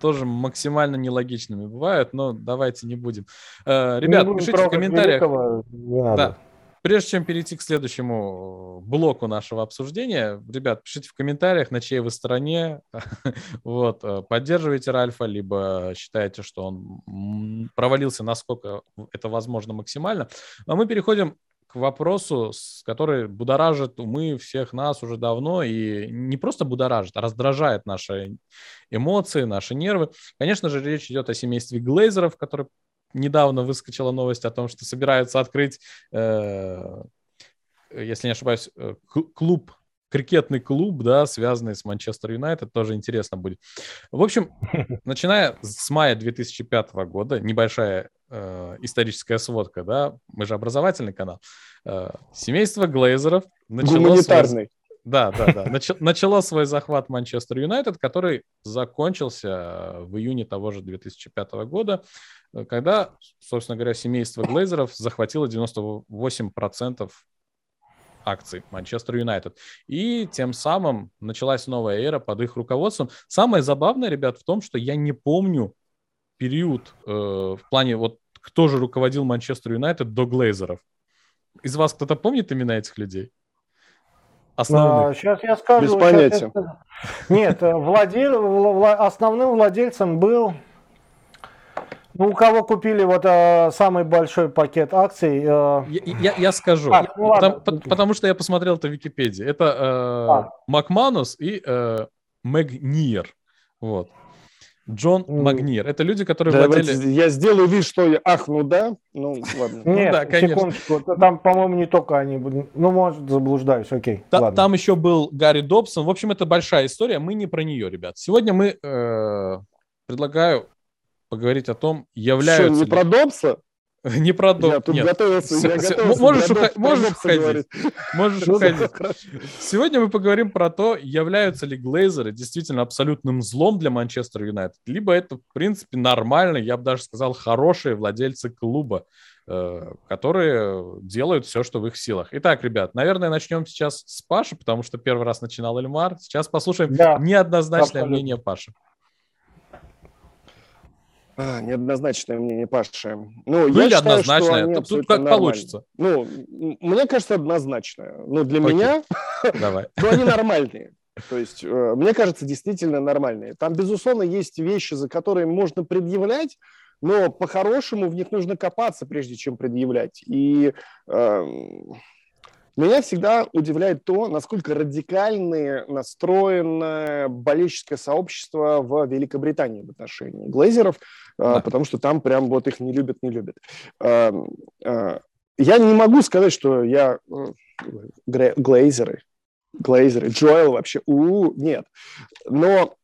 тоже максимально нелогичными бывают, но давайте не будем. Э, ребят, не пишите в комментариях. Да. Прежде чем перейти к следующему блоку нашего обсуждения, ребят, пишите в комментариях, на чьей вы стороне. вот, э, поддерживаете Ральфа, либо считаете, что он провалился, насколько это возможно максимально. А мы переходим к вопросу, который будоражит умы всех нас уже давно и не просто будоражит, а раздражает наши эмоции, наши нервы. Конечно же, речь идет о семействе Глейзеров, который недавно выскочила новость о том, что собираются открыть, э, если не ошибаюсь, э, клуб крикетный клуб, да, связанный с Манчестер Юнайтед, тоже интересно будет. В общем, начиная с мая 2005 года, небольшая э, историческая сводка, да, мы же образовательный канал, э, семейство Глейзеров начало... Гуманитарный. Да, да, да. Начало свой захват Манчестер Юнайтед, который закончился в июне того же 2005 года, когда, собственно говоря, семейство Глейзеров захватило 98% акций Манчестер Юнайтед. И тем самым началась новая эра под их руководством. Самое забавное, ребят, в том, что я не помню период э, в плане вот кто же руководил Манчестер Юнайтед до Глейзеров. Из вас кто-то помнит имена этих людей? Основных. А, сейчас я скажу. Без понятия. Я... Нет, э, владел... основным владельцем был ну, у кого купили вот э, самый большой пакет акций? Э... Я, я, я скажу, а, ну, потому, ладно. потому что я посмотрел это в Википедии. Это э, а. Макманус и э, Мэгниер. Вот. Джон. Магнир. Это люди, которые да, владели... Я сделаю вид, что я ахну, да? Ну, ладно. Нет, ну, да, конечно. секундочку. Там, по-моему, не только они. Ну, может, заблуждаюсь, окей. Та, ладно. Там еще был Гарри Добсон. В общем, это большая история. Мы не про нее, ребят. Сегодня мы э, предлагаю поговорить о том, являются Что, не ли... про Добса? Не про Добса. Я тут Нет. готовился. Все, я все. готовился можешь уха... можешь уходить. Можешь уходить. Сегодня мы поговорим про то, являются ли глейзеры действительно абсолютным злом для Манчестер Юнайтед, либо это, в принципе, нормально, я бы даже сказал, хорошие владельцы клуба, э, которые делают все, что в их силах. Итак, ребят, наверное, начнем сейчас с Паши, потому что первый раз начинал Эльмар. Сейчас послушаем да, неоднозначное абсолютно. мнение Паши. А, неоднозначное мнение Паши. Ну, ну я или считаю, однозначное, тут, тут как нормально. получится. Ну, мне кажется, однозначное. Ну, для Окей. меня, Давай. ну, они нормальные. То есть, э, мне кажется, действительно нормальные. Там, безусловно, есть вещи, за которые можно предъявлять, но по-хорошему в них нужно копаться, прежде чем предъявлять. И э, меня всегда удивляет то, насколько радикально настроено болельческое сообщество в Великобритании в отношении глейзеров, а, да. потому что там прям вот их не любят, не любят. А, а, я не могу сказать, что я э, глейзеры, глейзеры, Джоэл вообще, у, нет. Но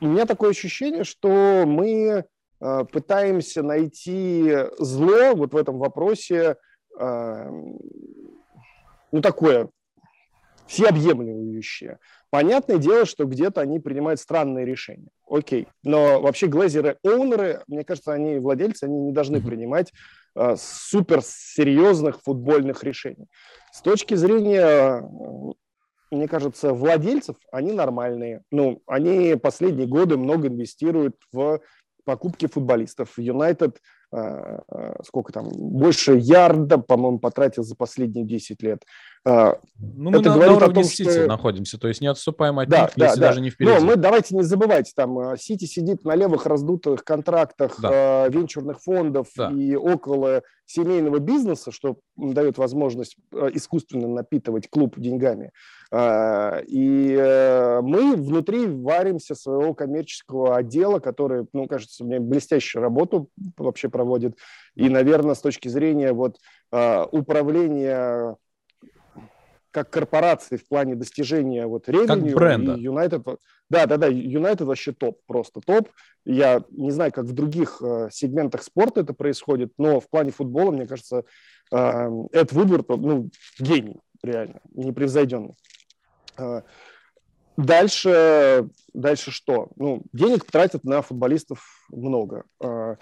у меня такое ощущение, что мы пытаемся найти зло вот в этом вопросе ну, такое всеобъемлющее. Понятное дело, что где-то они принимают странные решения. Окей. Но вообще глазеры оунеры, мне кажется, они владельцы, они не должны принимать э, суперсерьезных футбольных решений. С точки зрения, мне кажется, владельцев, они нормальные. Ну, они последние годы много инвестируют в покупки футболистов. Юнайтед Э, э, сколько там, больше ярда, по-моему, потратил за последние 10 лет. Э, ну, мы Это на, на уровне том, Сити что... находимся, то есть не отступаем от да, них, да, если да. даже не впереди. Но мы давайте не забывать, там Сити сидит на левых раздутых контрактах да. э, венчурных фондов да. и около семейного бизнеса, что дает возможность искусственно напитывать клуб деньгами. И мы внутри варимся своего коммерческого отдела, который, ну, кажется, мне блестящую работу вообще проводит. И, наверное, с точки зрения вот, а, управления как корпорации в плане достижения вот ревеню. Как бренда. Юнайтед, да, да, да, Юнайтед вообще топ, просто топ. Я не знаю, как в других э, сегментах спорта это происходит, но в плане футбола, мне кажется, э, Эд Вудвард, ну, гений, реально, непревзойденный. Э, дальше, дальше что? Ну, денег тратят на футболистов много. Э,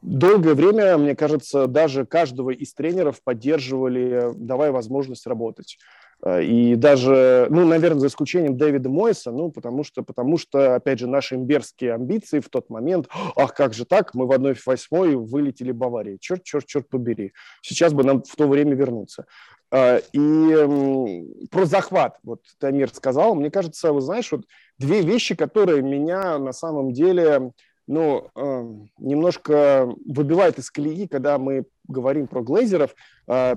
долгое время, мне кажется, даже каждого из тренеров поддерживали, давая возможность работать. Э, и даже, ну, наверное, за исключением Дэвида Мойса, ну, потому что, потому что, опять же, наши имберские амбиции в тот момент, ах, как же так, мы в одной восьмой вылетели Баварии, черт, черт, черт побери, сейчас бы нам в то время вернуться. Э, и про захват, вот Тамир сказал, мне кажется, вы знаешь, вот две вещи, которые меня на самом деле ну, э, немножко выбивает из колеи, когда мы говорим про глейзеров. Э,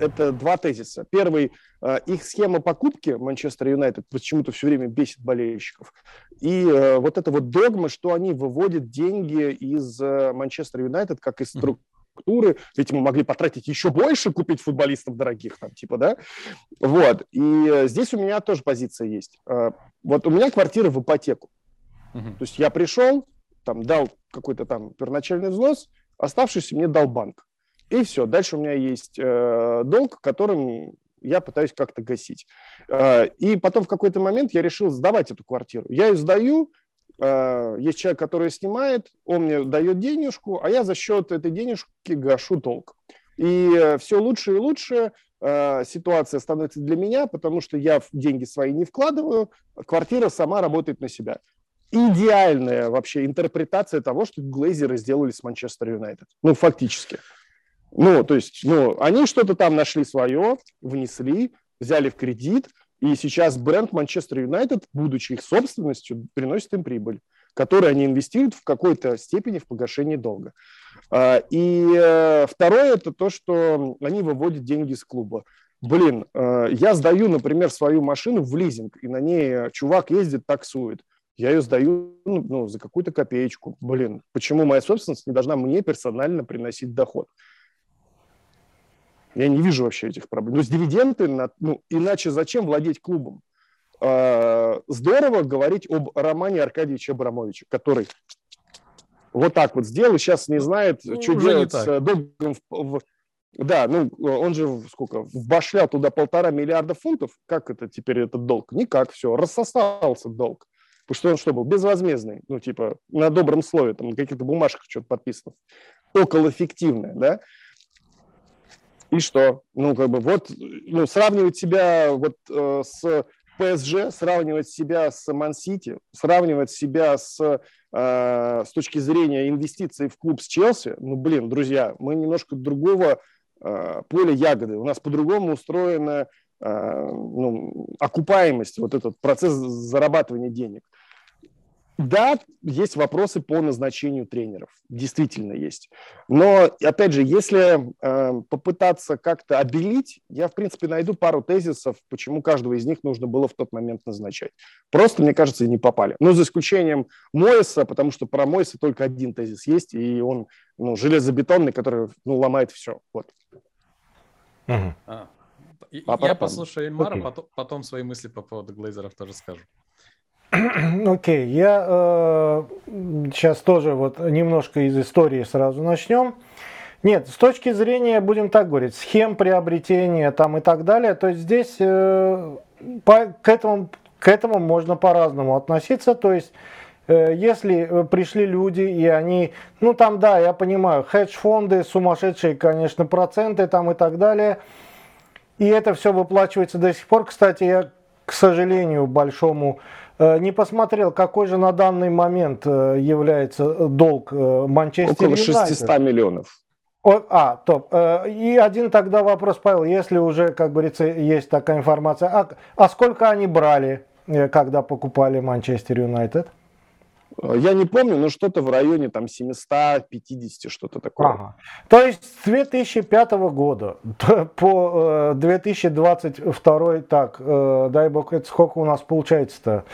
это два тезиса. Первый, э, их схема покупки Манчестер Юнайтед почему-то все время бесит болельщиков. И э, вот эта вот догма, что они выводят деньги из э, Манчестер Юнайтед как из структуры, ведь мы могли потратить еще больше, купить футболистов дорогих, там, типа, да, вот, и э, здесь у меня тоже позиция есть. Э, вот у меня квартира в ипотеку, uh-huh. то есть я пришел, там дал какой-то там первоначальный взнос, оставшийся мне дал банк. И все. Дальше у меня есть э, долг, которым я пытаюсь как-то гасить. Э, и потом в какой-то момент я решил сдавать эту квартиру. Я ее сдаю, э, есть человек, который снимает, он мне дает денежку, а я за счет этой денежки гашу долг. И все лучше и лучше ситуация становится для меня, потому что я деньги свои не вкладываю, квартира сама работает на себя идеальная вообще интерпретация того, что глейзеры сделали с Манчестер Юнайтед. Ну, фактически. Ну, то есть, ну, они что-то там нашли свое, внесли, взяли в кредит, и сейчас бренд Манчестер Юнайтед, будучи их собственностью, приносит им прибыль, которую они инвестируют в какой-то степени в погашение долга. А, и э, второе, это то, что они выводят деньги из клуба. Блин, э, я сдаю, например, свою машину в лизинг, и на ней чувак ездит, таксует я ее сдаю ну, ну, за какую-то копеечку. Блин, почему моя собственность не должна мне персонально приносить доход? Я не вижу вообще этих проблем. Ну, с дивиденды, ну, иначе зачем владеть клубом? А, здорово говорить об Романе Аркадьевиче Абрамовиче, который вот так вот сделал, сейчас не знает, ну, что делать с долгом в, в, да, ну, он же сколько, вбашлял туда полтора миллиарда фунтов. Как это теперь этот долг? Никак, все, рассосался долг. Потому что он что был? Безвозмездный, ну, типа, на добром слове, там, на каких-то бумажках что-то подписано. Около да? И что? Ну, как бы, вот, ну, сравнивать себя вот э, с ПСЖ, сравнивать себя с Ман-Сити, сравнивать себя с, э, с точки зрения инвестиций в клуб с Челси, ну, блин, друзья, мы немножко другого э, поля ягоды. У нас по-другому устроена э, ну, окупаемость, вот этот процесс зарабатывания денег. Да, есть вопросы по назначению тренеров, действительно есть. Но, опять же, если э, попытаться как-то обелить, я, в принципе, найду пару тезисов, почему каждого из них нужно было в тот момент назначать. Просто, мне кажется, не попали. Ну, за исключением Мойса, потому что про Мойса только один тезис есть, и он ну, железобетонный, который ну, ломает все. Вот. Угу. А, я послушаю Эльмара, потом, потом свои мысли по поводу Глейзеров тоже скажу. Окей, okay. я э, сейчас тоже вот немножко из истории сразу начнем. Нет, с точки зрения, будем так говорить, схем приобретения там и так далее, то есть здесь э, по, к, этому, к этому можно по-разному относиться. То есть э, если э, пришли люди и они, ну там да, я понимаю, хедж-фонды, сумасшедшие, конечно, проценты там и так далее, и это все выплачивается до сих пор. Кстати, я, к сожалению, большому Э, не посмотрел, какой же на данный момент э, является э, долг Манчестер Около 600 миллионов. О, а, топ. И один тогда вопрос, Павел, если уже, как говорится, есть такая информация, а, а сколько они брали, когда покупали Манчестер Юнайтед? Я не помню, но что-то в районе там 750, что-то такое. Ага. То есть с 2005 года по 2022, э, так, э, дай бог, это сколько у нас получается-то?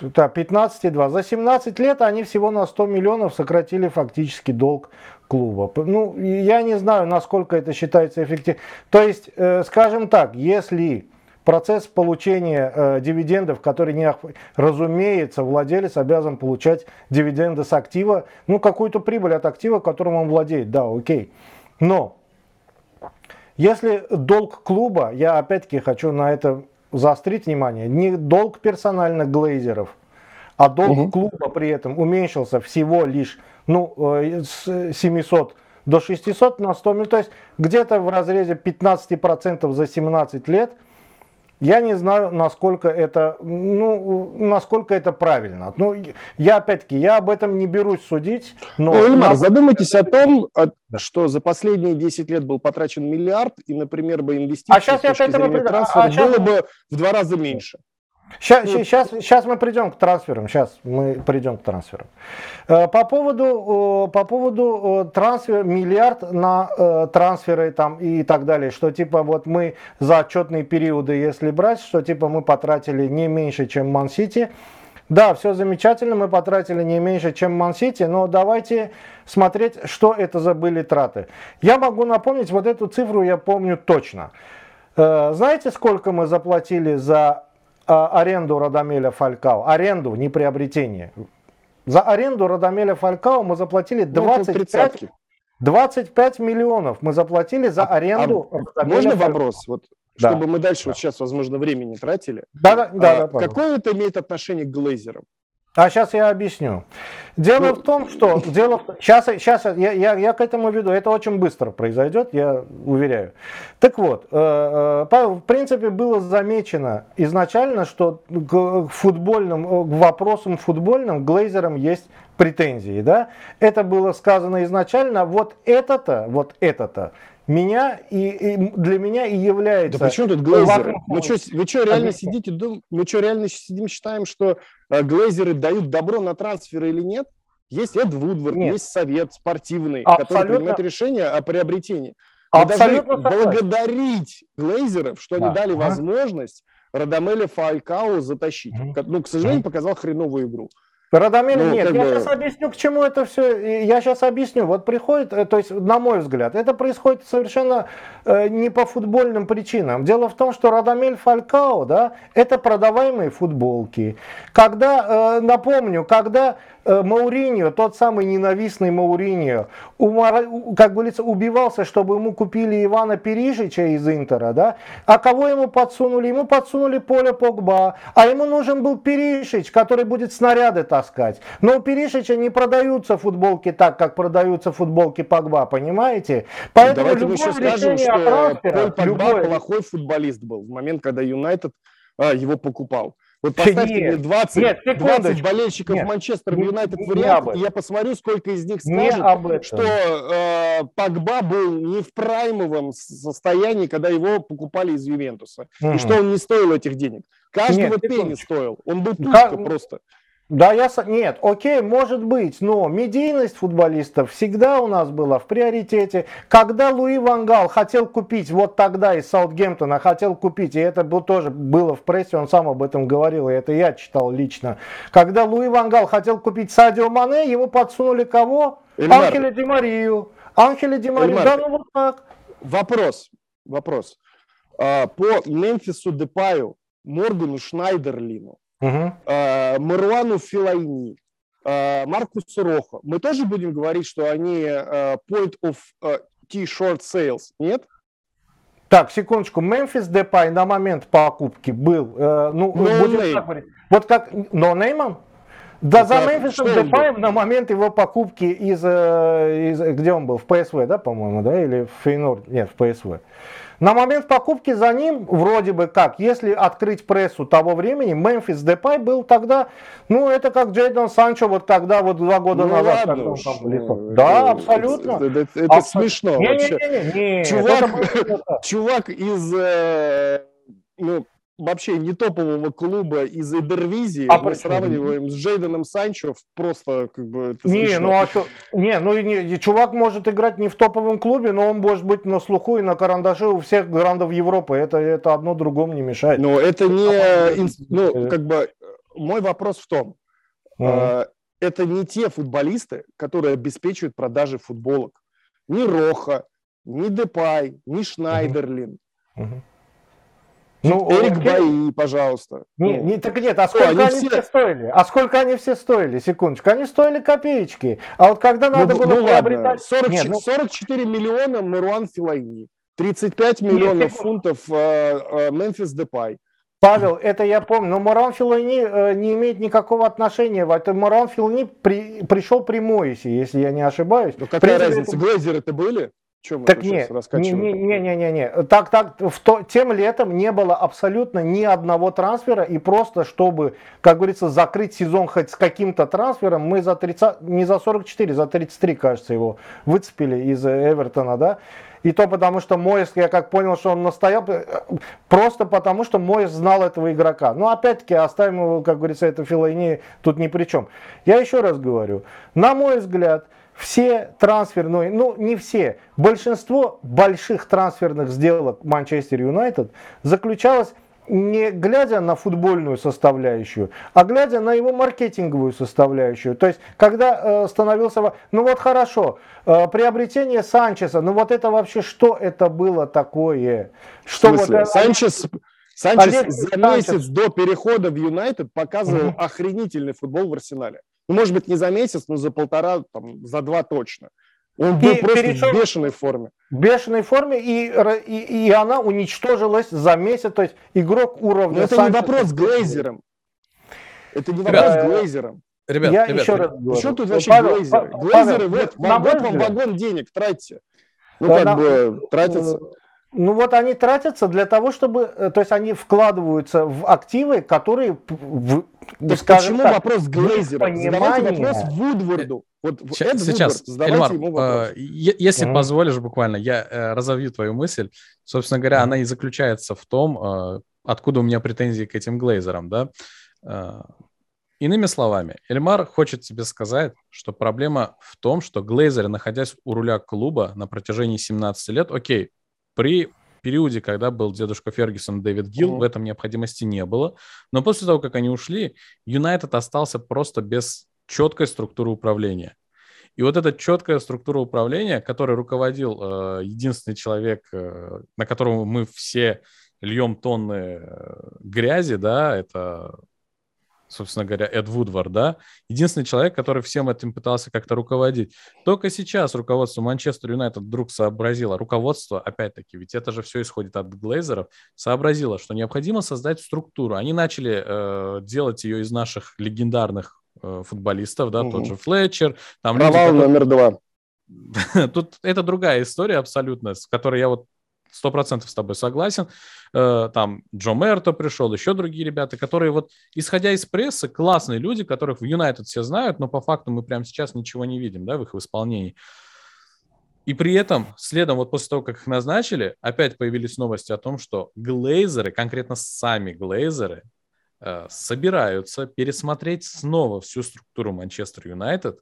Да, 15,2. За 17 лет они всего на 100 миллионов сократили фактически долг клуба. Ну, я не знаю, насколько это считается эффективным. То есть, э, скажем так, если процесс получения э, дивидендов, который, не, разумеется, владелец обязан получать дивиденды с актива, ну, какую-то прибыль от актива, которым он владеет, да, окей. Но если долг клуба, я опять-таки хочу на это заострить внимание, не долг персональных глейзеров, а долг угу. клуба при этом уменьшился всего лишь ну, э, с 700 до 600 на 100 миллионов, то есть где-то в разрезе 15% за 17 лет – я не знаю, насколько это, ну, насколько это правильно. Ну, я опять-таки, я об этом не берусь судить. Но... Ну, Эльмар, задумайтесь о том, что за последние 10 лет был потрачен миллиард, и, например, бы инвестиции а сейчас я к этому трансфера а, сейчас... было бы в два раза меньше. Сейчас, сейчас, сейчас мы придем к трансферам. Сейчас мы придем к трансферам. Э, по поводу, по поводу трансфера, миллиард на трансферы там и так далее, что типа вот мы за отчетные периоды, если брать, что типа мы потратили не меньше, чем Ман-Сити. Да, все замечательно, мы потратили не меньше, чем Ман-Сити, но давайте смотреть, что это за были траты. Я могу напомнить, вот эту цифру я помню точно. Э, знаете, сколько мы заплатили за аренду Радамеля Фалькао. Аренду, не приобретение. За аренду Радамеля Фалькао мы заплатили 25, 25 миллионов мы заплатили за а, аренду. А, можно вопрос? Вот, да. Чтобы мы дальше, да. вот сейчас, возможно, времени тратили. Да, да, да. А, да какое это имеет отношение к глейзерам? А сейчас я объясню. Дело ну, в том, что дело сейчас, сейчас я, я, я к этому веду. Это очень быстро произойдет, я уверяю. Так вот, э, э, в принципе было замечено изначально, что к футбольным к вопросам футбольным глейзерам есть претензии, да? Это было сказано изначально. Вот это-то, вот это-то меня и, и для меня и является. Да почему тут глейзеры? Вы что, вы что реально сидите, дум... мы что реально сидим считаем, что э, глейзеры дают добро на трансферы или нет? Есть Эд Вудвард, нет. есть совет спортивный, Абсолютно. который принимает решение о приобретении. Мы Абсолютно должны благодарить глейзеров, что да. они дали возможность Радамеля Фалькау затащить. Угу. Ну, к сожалению, показал хреновую игру. Радомир, ну, нет, я бы... сейчас объясню, к чему это все. Я сейчас объясню. Вот приходит, э, то есть, на мой взгляд, это происходит совершенно э, не по футбольным причинам. Дело в том, что Радамель Фалькао, да, это продаваемые футболки. Когда, э, напомню, когда Э, Мауриньо, тот самый ненавистный Мауриньо, как говорится, убивался, чтобы ему купили Ивана Перишича из Интера, да? А кого ему подсунули? Ему подсунули Поля Погба, а ему нужен был Перишич, который будет снаряды таскать. Но у Перишича не продаются футболки так, как продаются футболки Погба, понимаете? Поэтому Давайте мы еще скажем, что Поль Погба любой... плохой футболист был в момент, когда Юнайтед а, его покупал. Вот поставьте нет, мне 20, нет, 20 болельщиков нет, Манчестер Юнайтед вариант, и я посмотрю, сколько из них скажет, что э, Погба был не в праймовом состоянии, когда его покупали из Ювентуса, угу. и что он не стоил этих денег. Каждого нет, пенни стоил. Он был тушка как... просто. Да, я... Нет, окей, может быть, но медийность футболистов всегда у нас была в приоритете. Когда Луи Вангал хотел купить, вот тогда из Саутгемптона хотел купить, и это был, тоже было в прессе, он сам об этом говорил, и это я читал лично. Когда Луи Вангал хотел купить Садио Мане, ему подсунули кого? Эльмар. Анхеля Ди Марию. Анхеля Ди Марию, да ну вот так. Вопрос, вопрос. А, по Мемфису Депаю, Моргану Шнайдерлину, угу. э, Маруану Филайни, э, Маркусу Рохо. Мы тоже будем говорить, что они э, point of э, T-short sales, нет? Так, секундочку. Мемфис Депай на момент покупки был, э, ну, no будем name. так говорить, вот как, но неймом? Да, за Мемфисом Депаем на момент его покупки из, э, из, где он был, в ПСВ, да, по-моему, да, или в Фейнор, нет, в ПСВ. На момент покупки за ним, вроде бы как, если открыть прессу того времени, Мемфис Депай был тогда, ну, это как Джейдон Санчо вот тогда, вот два года ну, назад. Ладно уж, ну, да, абсолютно. Это, это, это а, смешно не, вообще. Не, не, не, не, чувак, чувак из, э, ну, вообще не топового клуба из Эдервизии а мы почему? сравниваем с Джейденом Санчо, просто как бы это Не, смешно. ну а что? Не, ну не, чувак может играть не в топовом клубе, но он может быть на слуху и на карандаше у всех грандов Европы. Это, это одно другому не мешает. Но это не, а, ну, как бы, мой вопрос в том, mm. э, это не те футболисты, которые обеспечивают продажи футболок. Ни Роха, ни Депай, ни Шнайдерлин. Mm-hmm. Ну, Эрик Баи, пожалуйста. Не, ну, не, так нет, а сколько они, они все... все стоили? А сколько они все стоили? Секундочку. Они стоили копеечки. А вот когда надо ну, было ну, приобретать... 40, нет, ну... 44 миллиона Маруан Филайни. 35 миллионов нет, фунтов э, Мемфис Депай. Павел, это я помню, но Маран Филайни э, не имеет никакого отношения. Это Маран Филайни при, пришел при Моисе, если я не ошибаюсь. Ну какая принципе, разница, глейзеры-то были? Чем так нет, не, не, не, не, не, не. Так, так, в то, тем летом не было абсолютно ни одного трансфера, и просто чтобы, как говорится, закрыть сезон хоть с каким-то трансфером, мы за 30, не за 44, за 33, кажется, его выцепили из Эвертона, да. И то потому, что Моис, я как понял, что он настоял, э, просто потому, что Моис знал этого игрока. Но опять-таки оставим его, как говорится, это Филайни тут ни при чем. Я еще раз говорю, на мой взгляд, все трансферные, ну не все, большинство больших трансферных сделок Манчестер Юнайтед заключалось не глядя на футбольную составляющую, а глядя на его маркетинговую составляющую. То есть, когда э, становился, ну вот хорошо, э, приобретение Санчеса, ну вот это вообще что это было такое? Что в смысле? Вот, Санчес, Санчес Олег за месяц Санчес. до перехода в Юнайтед показывал угу. охренительный футбол в Арсенале. Ну, может быть, не за месяц, но за полтора, там, за два точно. Он был и просто перешел... в бешеной форме. В бешеной форме, и, и, и она уничтожилась за месяц. То есть игрок уровня... Но это не вопрос с Глейзером. Это не вопрос с Глейзером. Ребят, я ребят, еще раз говорю. Что тут вообще Павел, глейзеры? Глейзеры, вот, вот вам вагон денег, тратьте. Ну, как на, бы, тратятся. Ну вот они тратятся для того, чтобы, э, то есть они вкладываются в активы, которые, в, так почему так, вопрос Глейзера? Задавайте вопрос Вудворду. Вот сейчас, сейчас Эльмар. Э, если mm-hmm. позволишь буквально, я э, разовью твою мысль. Собственно говоря, mm-hmm. она и заключается в том, э, откуда у меня претензии к этим Глейзерам, да. Э, Иными словами, Эльмар хочет тебе сказать, что проблема в том, что Глейзер, находясь у руля клуба на протяжении 17 лет, окей, при периоде, когда был дедушка Фергюсон Дэвид Гилл, mm-hmm. в этом необходимости не было. Но после того, как они ушли, Юнайтед остался просто без четкой структуры управления. И вот эта четкая структура управления, которой руководил э, единственный человек, э, на которого мы все льем тонны э, грязи, да, это собственно говоря, Эд Вудвард, да, единственный человек, который всем этим пытался как-то руководить. Только сейчас руководство Манчестер Юнайтед вдруг сообразило, руководство, опять-таки, ведь это же все исходит от Глейзеров, сообразило, что необходимо создать структуру. Они начали э, делать ее из наших легендарных э, футболистов, да, угу. тот же Флетчер. Там Провал люди, которые... номер два. Тут это другая история абсолютно, с которой я вот сто процентов с тобой согласен. Э, там Джо Мерто пришел, еще другие ребята, которые вот, исходя из прессы, классные люди, которых в Юнайтед все знают, но по факту мы прямо сейчас ничего не видим, да, в их исполнении. И при этом, следом, вот после того, как их назначили, опять появились новости о том, что глейзеры, конкретно сами глейзеры, э, собираются пересмотреть снова всю структуру Манчестер Юнайтед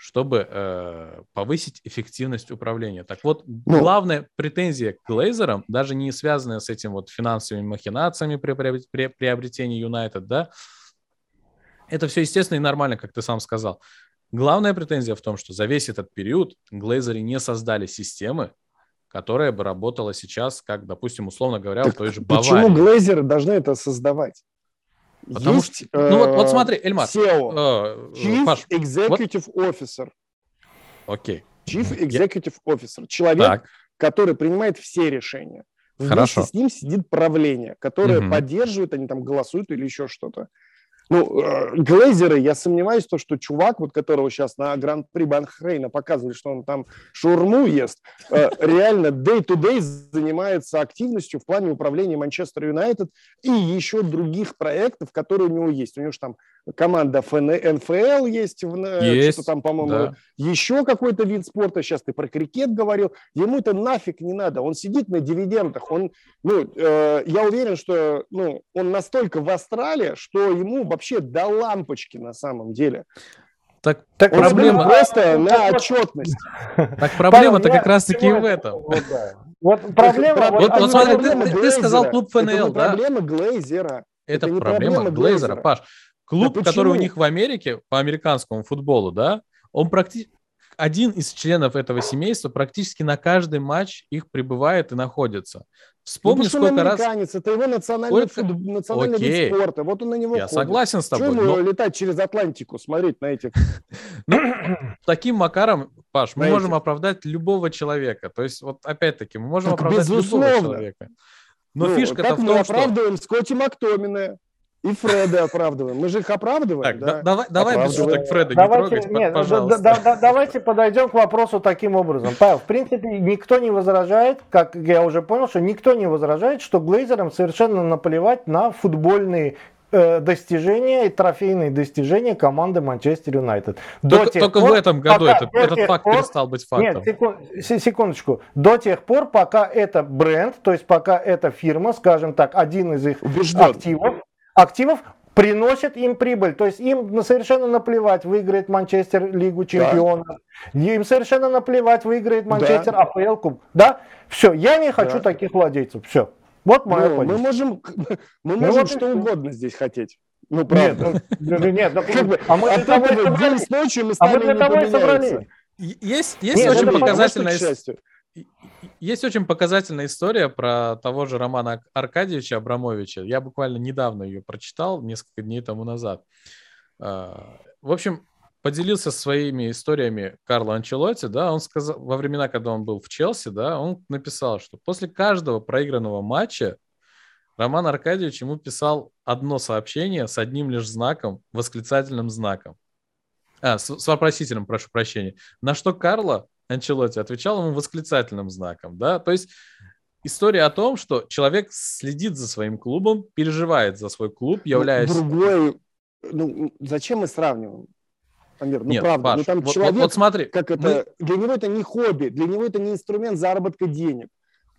чтобы э, повысить эффективность управления. Так вот, ну, главная претензия к Глейзерам, даже не связанная с этим вот финансовыми махинациями при, при приобретении Юнайтед, да, это все естественно и нормально, как ты сам сказал. Главная претензия в том, что за весь этот период Глейзеры не создали системы, которая бы работала сейчас, как, допустим, условно говоря, так в той же Баварии. Почему Глейзеры должны это создавать? Потому Есть, что, ну вот, вот смотри, Эльмар. SEO, э, Chief Паш, Executive вот... Officer. Окей. Chief Executive Я... Officer. Человек, так. который принимает все решения. Хорошо. Вместе с ним сидит правление, которое угу. поддерживает, они там голосуют или еще что-то. Ну, э, глейзеры, я сомневаюсь, то, что чувак, вот которого сейчас на Гран-при Банхрейна показывали, что он там шурму ест, э, реально day-to-day занимается активностью в плане управления Манчестер Юнайтед и еще других проектов, которые у него есть. У него же там команда НФЛ есть, есть что там, по-моему, да. еще какой-то вид спорта. Сейчас ты про крикет говорил. Ему это нафиг не надо. Он сидит на дивидендах. Он, ну, э, я уверен, что ну, он настолько в Австралии, что ему вообще до лампочки на самом деле. Так, так проблема просто на отчетность. Так проблема-то как раз-таки в этом. Вот проблема... Вот, вот смотри, ты, ты сказал клуб ФНЛ, да? проблема Глейзера. Это, это проблема Глейзера, Паш. Клуб, да который у них в Америке по американскому футболу, да, он практически один из членов этого семейства практически на каждый матч их прибывает и находится. Вспомни, ну, сколько он американец, раз... это его национальный, сколько... фут... национальный вид спорта, вот он на него Я ходит. согласен с тобой. Чего но... летать через Атлантику, смотреть на этих... Ну, таким макаром, Паш, мы можем оправдать любого человека. То есть, вот опять-таки, мы можем оправдать любого человека. Но ну, фишка-то в том, что... мы оправдываем Скотти Мактомина, и Фреда оправдываем. Мы же их оправдываем. Так, да? давай, давай без шуток Фреда давайте, не трогать, нет, пожалуйста. Да, да, давайте подойдем к вопросу таким образом. Павел, в принципе, никто не возражает, как я уже понял, что никто не возражает, что Глейзерам совершенно наплевать на футбольные э, достижения и трофейные достижения команды Манчестер Юнайтед. Только, только пор, в этом году пока, этот, этот факт пор, перестал быть фактом. Нет, секунд, секундочку. До тех пор, пока это бренд, то есть пока эта фирма, скажем так, один из их Убежден. активов, активов приносят им прибыль. То есть им совершенно наплевать, выиграет Манчестер Лигу Чемпионов. Да. Им совершенно наплевать, выиграет Манчестер да. АПЛ Куб. Да? Все, я не хочу да. таких владельцев. Все. Вот моя ну, позиция. Мы можем, мы можем ну, что угодно здесь хотеть. Ну, правда. Нет, ну, нет, ну, как бы, а мы для того и собрались. Ночью мы а мы для того и собрались. Есть, есть нет, очень показательная... Есть очень показательная история про того же Романа Аркадьевича Абрамовича. Я буквально недавно ее прочитал, несколько дней тому назад. А, в общем, поделился своими историями Карло Анчелотти, да, он сказал, во времена, когда он был в Челси, да, он написал, что после каждого проигранного матча Роман Аркадьевич ему писал одно сообщение с одним лишь знаком, восклицательным знаком. А, с, с вопросительным, прошу прощения. На что Карло Анчелотти отвечал ему восклицательным знаком, да, то есть история о том, что человек следит за своим клубом, переживает за свой клуб, ну, являясь... Другой, ну, зачем мы сравниваем? Амир, ну Нет, правда, Паш, ну там вот, человек, вот, вот смотри, как это, мы... для него это не хобби, для него это не инструмент заработка денег.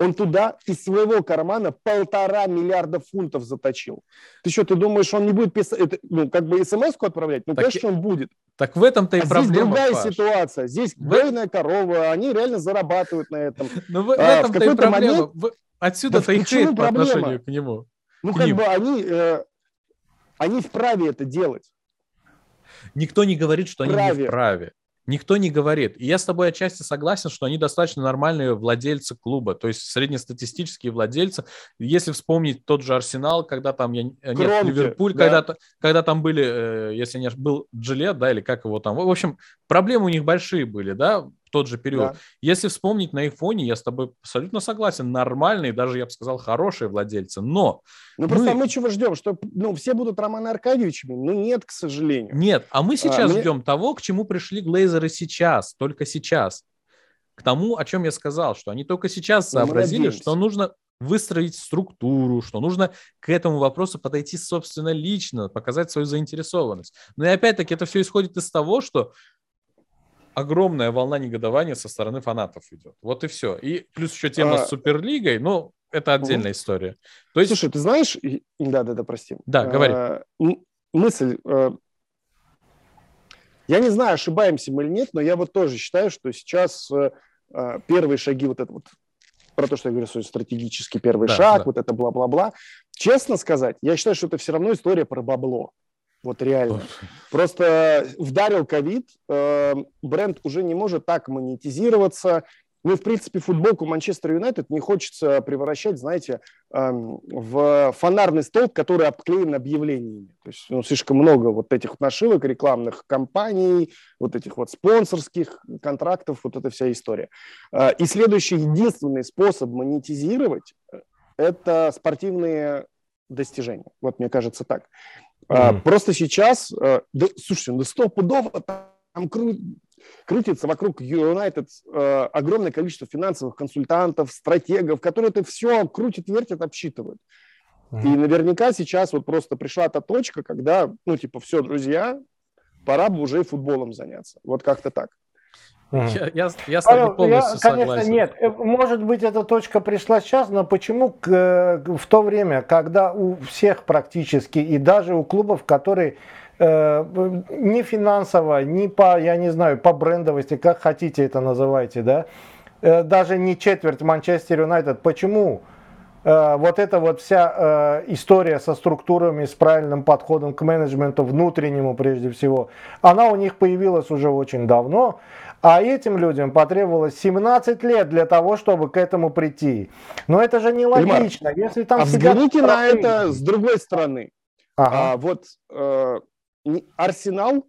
Он туда из своего кармана полтора миллиарда фунтов заточил. Ты что, ты думаешь, он не будет писать, это, ну, как бы смс-ку отправлять? Ну, так конечно, он будет. Так в этом-то и а проблема, Здесь другая Паш. ситуация. Здесь в... грейная корова, они реально зарабатывают на этом. Ну, в, в а, этом-то и проблема. Момент... Отсюда-то да и хейт по отношению к нему. Ну, как ним. бы они, э, они вправе это делать. Никто не говорит, что они не вправе. Никто не говорит. И я с тобой отчасти согласен, что они достаточно нормальные владельцы клуба, то есть среднестатистические владельцы. Если вспомнить тот же Арсенал, когда там, я, нет, Ливерпуль, да. когда, когда там были, э, если не был Джилет, да, или как его там. В общем, проблемы у них большие были, да, тот же период. Да. Если вспомнить на их фоне, я с тобой абсолютно согласен, нормальные, даже, я бы сказал, хорошие владельцы, но... Ну, мы... просто мы чего ждем? Что ну, все будут Романы Аркадьевичами? Ну, нет, к сожалению. Нет, а мы сейчас а, ждем мне... того, к чему пришли глейзеры сейчас, только сейчас. К тому, о чем я сказал, что они только сейчас сообразили, ну, что нужно выстроить структуру, что нужно к этому вопросу подойти, собственно, лично, показать свою заинтересованность. Но и опять-таки это все исходит из того, что огромная волна негодования со стороны фанатов идет. Вот и все. И плюс еще тема а... с Суперлигой, ну, это отдельная угу. история. То есть... Слушай, ты знаешь... Да, да, да, прости. Да, говори. А, мысль... А... Я не знаю, ошибаемся мы или нет, но я вот тоже считаю, что сейчас а, первые шаги вот это вот про то, что я говорю, что стратегический первый да, шаг, да. вот это бла-бла-бла. Честно сказать, я считаю, что это все равно история про бабло. Вот реально. Просто вдарил ковид, э, бренд уже не может так монетизироваться. Ну, в принципе, футболку Манчестер Юнайтед не хочется превращать, знаете, эм, в фонарный столб, который обклеен объявлениями. То есть ну, слишком много вот этих нашивок, рекламных кампаний, вот этих вот спонсорских контрактов, вот эта вся история. Э, и следующий единственный способ монетизировать – это спортивные достижения. Вот мне кажется так. Mm-hmm. Просто сейчас, э, да, слушайте, ну стопудово там кру, крутится вокруг Юнайтед э, огромное количество финансовых консультантов, стратегов, которые это все крутят, вертят, обсчитывают. Mm-hmm. И наверняка сейчас вот просто пришла та точка, когда, ну, типа, все, друзья, пора бы уже и футболом заняться. Вот как-то так. Я, я, я с тобой полностью я, конечно, согласен. нет. Э, может быть, эта точка пришла сейчас, но почему к, в то время, когда у всех практически, и даже у клубов, которые э, не финансово, не по, я не знаю, по брендовости, как хотите это называйте, да, э, даже не четверть Манчестер Юнайтед, почему э, вот эта вот вся э, история со структурами, с правильным подходом к менеджменту, внутреннему прежде всего, она у них появилась уже очень давно, а этим людям потребовалось 17 лет для того, чтобы к этому прийти. Но это же нелогично. Ильмар, Если там а взгляните на это с другой стороны. Ага. А, вот э, Арсенал,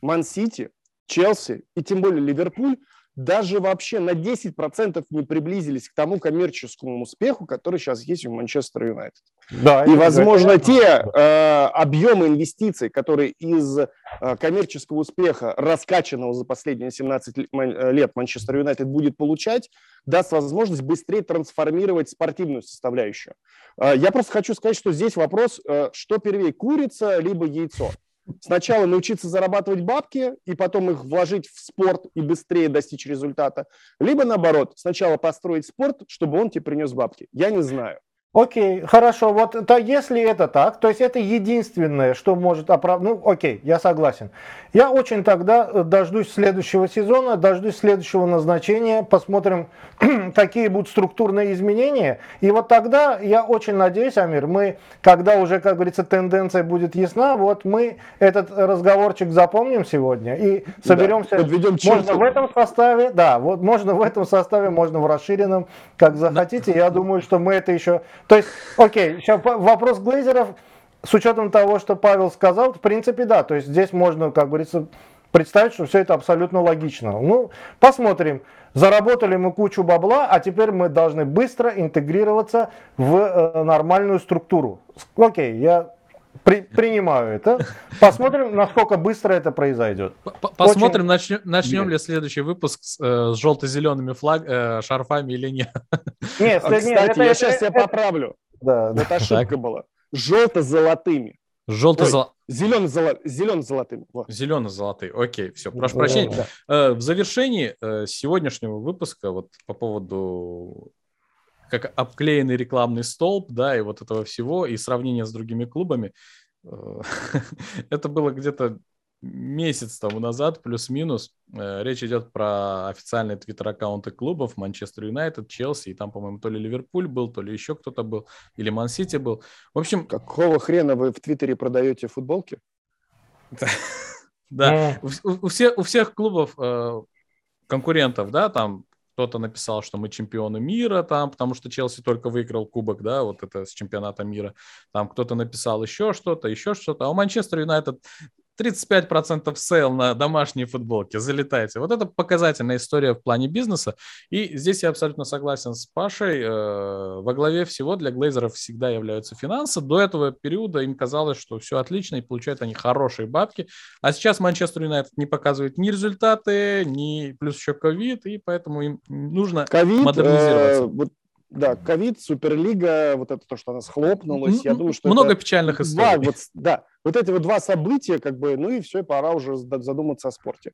Ман-Сити, Челси и тем более Ливерпуль даже вообще на 10% не приблизились к тому коммерческому успеху, который сейчас есть у Манчестер Юнайтед. Да, и, возможно, это... те э, объемы инвестиций, которые из э, коммерческого успеха, раскачанного за последние 17 э, лет Манчестер Юнайтед будет получать, даст возможность быстрее трансформировать спортивную составляющую. Э, я просто хочу сказать, что здесь вопрос, э, что первее, курица либо яйцо. Сначала научиться зарабатывать бабки и потом их вложить в спорт и быстрее достичь результата. Либо наоборот, сначала построить спорт, чтобы он тебе принес бабки. Я не знаю. Окей, хорошо. Вот то, если это так, то есть это единственное, что может оправдать. Ну, окей, я согласен. Я очень тогда э, дождусь следующего сезона, дождусь следующего назначения, посмотрим, какие будут структурные изменения. И вот тогда я очень надеюсь, Амир, мы, когда уже, как говорится, тенденция будет ясна, вот мы этот разговорчик запомним сегодня и соберемся. Да, можно в этом составе, да, вот можно в этом составе, можно в расширенном, как захотите. Я думаю, что мы это еще то есть, окей, сейчас вопрос Глейзеров, с учетом того, что Павел сказал, в принципе, да, то есть здесь можно, как говорится, представить, что все это абсолютно логично. Ну, посмотрим. Заработали мы кучу бабла, а теперь мы должны быстро интегрироваться в э, нормальную структуру. Окей, я при, принимаю это. Посмотрим, насколько быстро это произойдет. Посмотрим, Очень... начнем, начнем ли следующий выпуск с, э, с желто-зелеными флаг, э, шарфами или нет. Нет, а, кстати, это, я это, сейчас это, поправлю. Да, вот ошибка так. была. Желто-золотыми. Желто-золотыми. Зелено-золотыми. Зелено-золотыми. Зелено-золотые. Окей, все. Прошу прощения. Да. Э, в завершении э, сегодняшнего выпуска вот по поводу как обклеенный рекламный столб, да, и вот этого всего, и сравнение с другими клубами. Э, это было где-то месяц тому назад, плюс-минус. Э, речь идет про официальные твиттер-аккаунты клубов Манчестер Юнайтед, Челси, и там, по-моему, то ли Ливерпуль был, то ли еще кто-то был, или Ман-Сити был. В общем... Какого хрена вы в Твиттере продаете футболки? Да, у всех у всех клубов э, конкурентов, да, там кто-то написал, что мы чемпионы мира, там, потому что Челси только выиграл кубок, да, вот это с чемпионата мира. Там кто-то написал еще что-то, еще что-то. А у Манчестер Юнайтед 35% sale на домашние футболки, залетайте. Вот это показательная история в плане бизнеса. И здесь я абсолютно согласен с Пашей. Э, во главе всего для глейзеров всегда являются финансы. До этого периода им казалось, что все отлично и получают они хорошие бабки. А сейчас Манчестер Юнайтед не показывает ни результаты, ни плюс еще ковид, и поэтому им нужно COVID, модернизироваться. Э, вот да, ковид, Суперлига, вот это то, что она схлопнулась, я думаю, что много это печальных историй. Два, вот, да, вот эти вот два события, как бы, ну и все, и пора уже задуматься о спорте.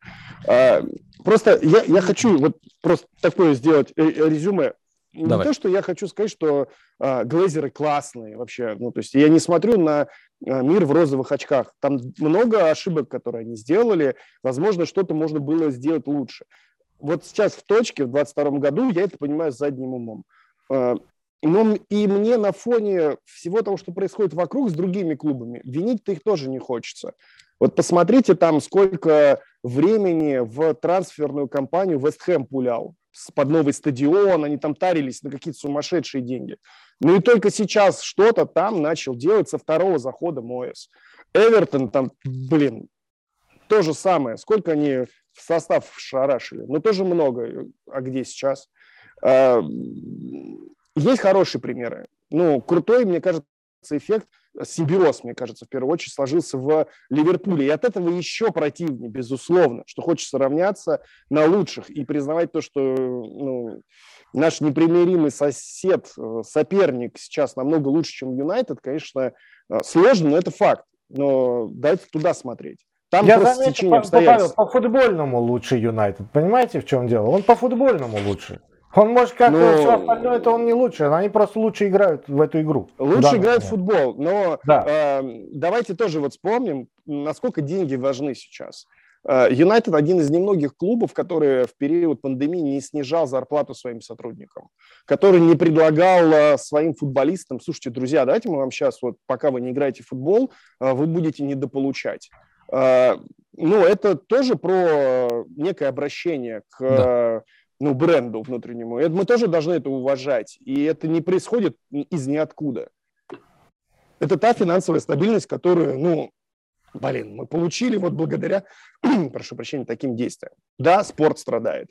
А, просто я, я хочу вот просто такое сделать резюме. Давай. Не то, что я хочу сказать, что а, глазеры классные вообще, ну то есть я не смотрю на а, мир в розовых очках. Там много ошибок, которые они сделали. Возможно, что-то можно было сделать лучше. Вот сейчас в точке, в 22 году, я это понимаю задним умом. Но и мне на фоне всего того, что происходит вокруг с другими клубами, винить-то их тоже не хочется. Вот посмотрите там, сколько времени в трансферную кампанию Вест Хэм пулял под новый стадион, они там тарились на какие-то сумасшедшие деньги. Ну и только сейчас что-то там начал делать со второго захода Моэс. Эвертон там, блин, то же самое. Сколько они в состав шарашили? Ну, тоже много. А где сейчас? А, есть хорошие примеры. Ну, крутой, мне кажется, эффект, симбиоз, мне кажется, в первую очередь сложился в Ливерпуле. И от этого еще противнее, безусловно, что хочется равняться на лучших и признавать то, что ну, наш непримиримый сосед, э, соперник сейчас намного лучше, чем Юнайтед, конечно, э, сложно, но это факт. Но дайте туда смотреть. Там Я просто заметил, течение обстоятельств. По, по футбольному лучше Юнайтед. Понимаете, в чем дело? Он по футбольному лучше. Он может как но... все остальное, это он не лучше, они просто лучше играют в эту игру. Лучше играют в футбол, но да. э, давайте тоже вот вспомним, насколько деньги важны сейчас. Э, Юнайтед один из немногих клубов, который в период пандемии не снижал зарплату своим сотрудникам, который не предлагал э, своим футболистам, слушайте, друзья, давайте мы вам сейчас, вот пока вы не играете в футбол, э, вы будете недополучать. Ну, это тоже про некое обращение к... Да ну, бренду внутреннему. Это, мы тоже должны это уважать. И это не происходит из ниоткуда. Это та финансовая стабильность, которую, ну, блин, мы получили вот благодаря, прошу прощения, таким действиям. Да, спорт страдает.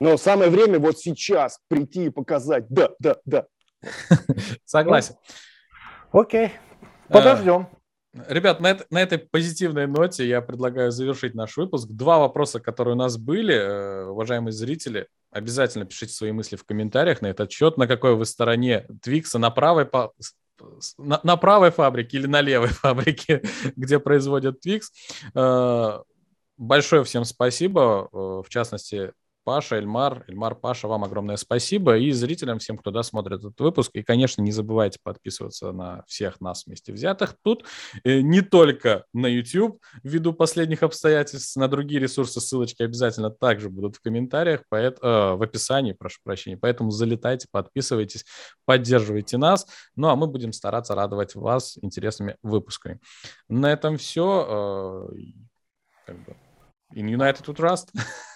Но самое время вот сейчас прийти и показать, да, да, да. Согласен. Окей, подождем. Ребят, на, это, на этой позитивной ноте я предлагаю завершить наш выпуск. Два вопроса, которые у нас были, э, уважаемые зрители, обязательно пишите свои мысли в комментариях на этот счет, на какой вы стороне Твикса, на правой, на, на правой фабрике или на левой фабрике, где производят Твикс. Э, большое всем спасибо, э, в частности, Паша, Эльмар. Эльмар, Паша, вам огромное спасибо. И зрителям, всем, кто досмотрит этот выпуск. И, конечно, не забывайте подписываться на всех нас вместе взятых тут. Э, не только на YouTube, ввиду последних обстоятельств, на другие ресурсы, ссылочки обязательно также будут в комментариях, поэт, э, в описании, прошу прощения. Поэтому залетайте, подписывайтесь, поддерживайте нас. Ну, а мы будем стараться радовать вас интересными выпусками. На этом все. Э, как бы, in United to Trust.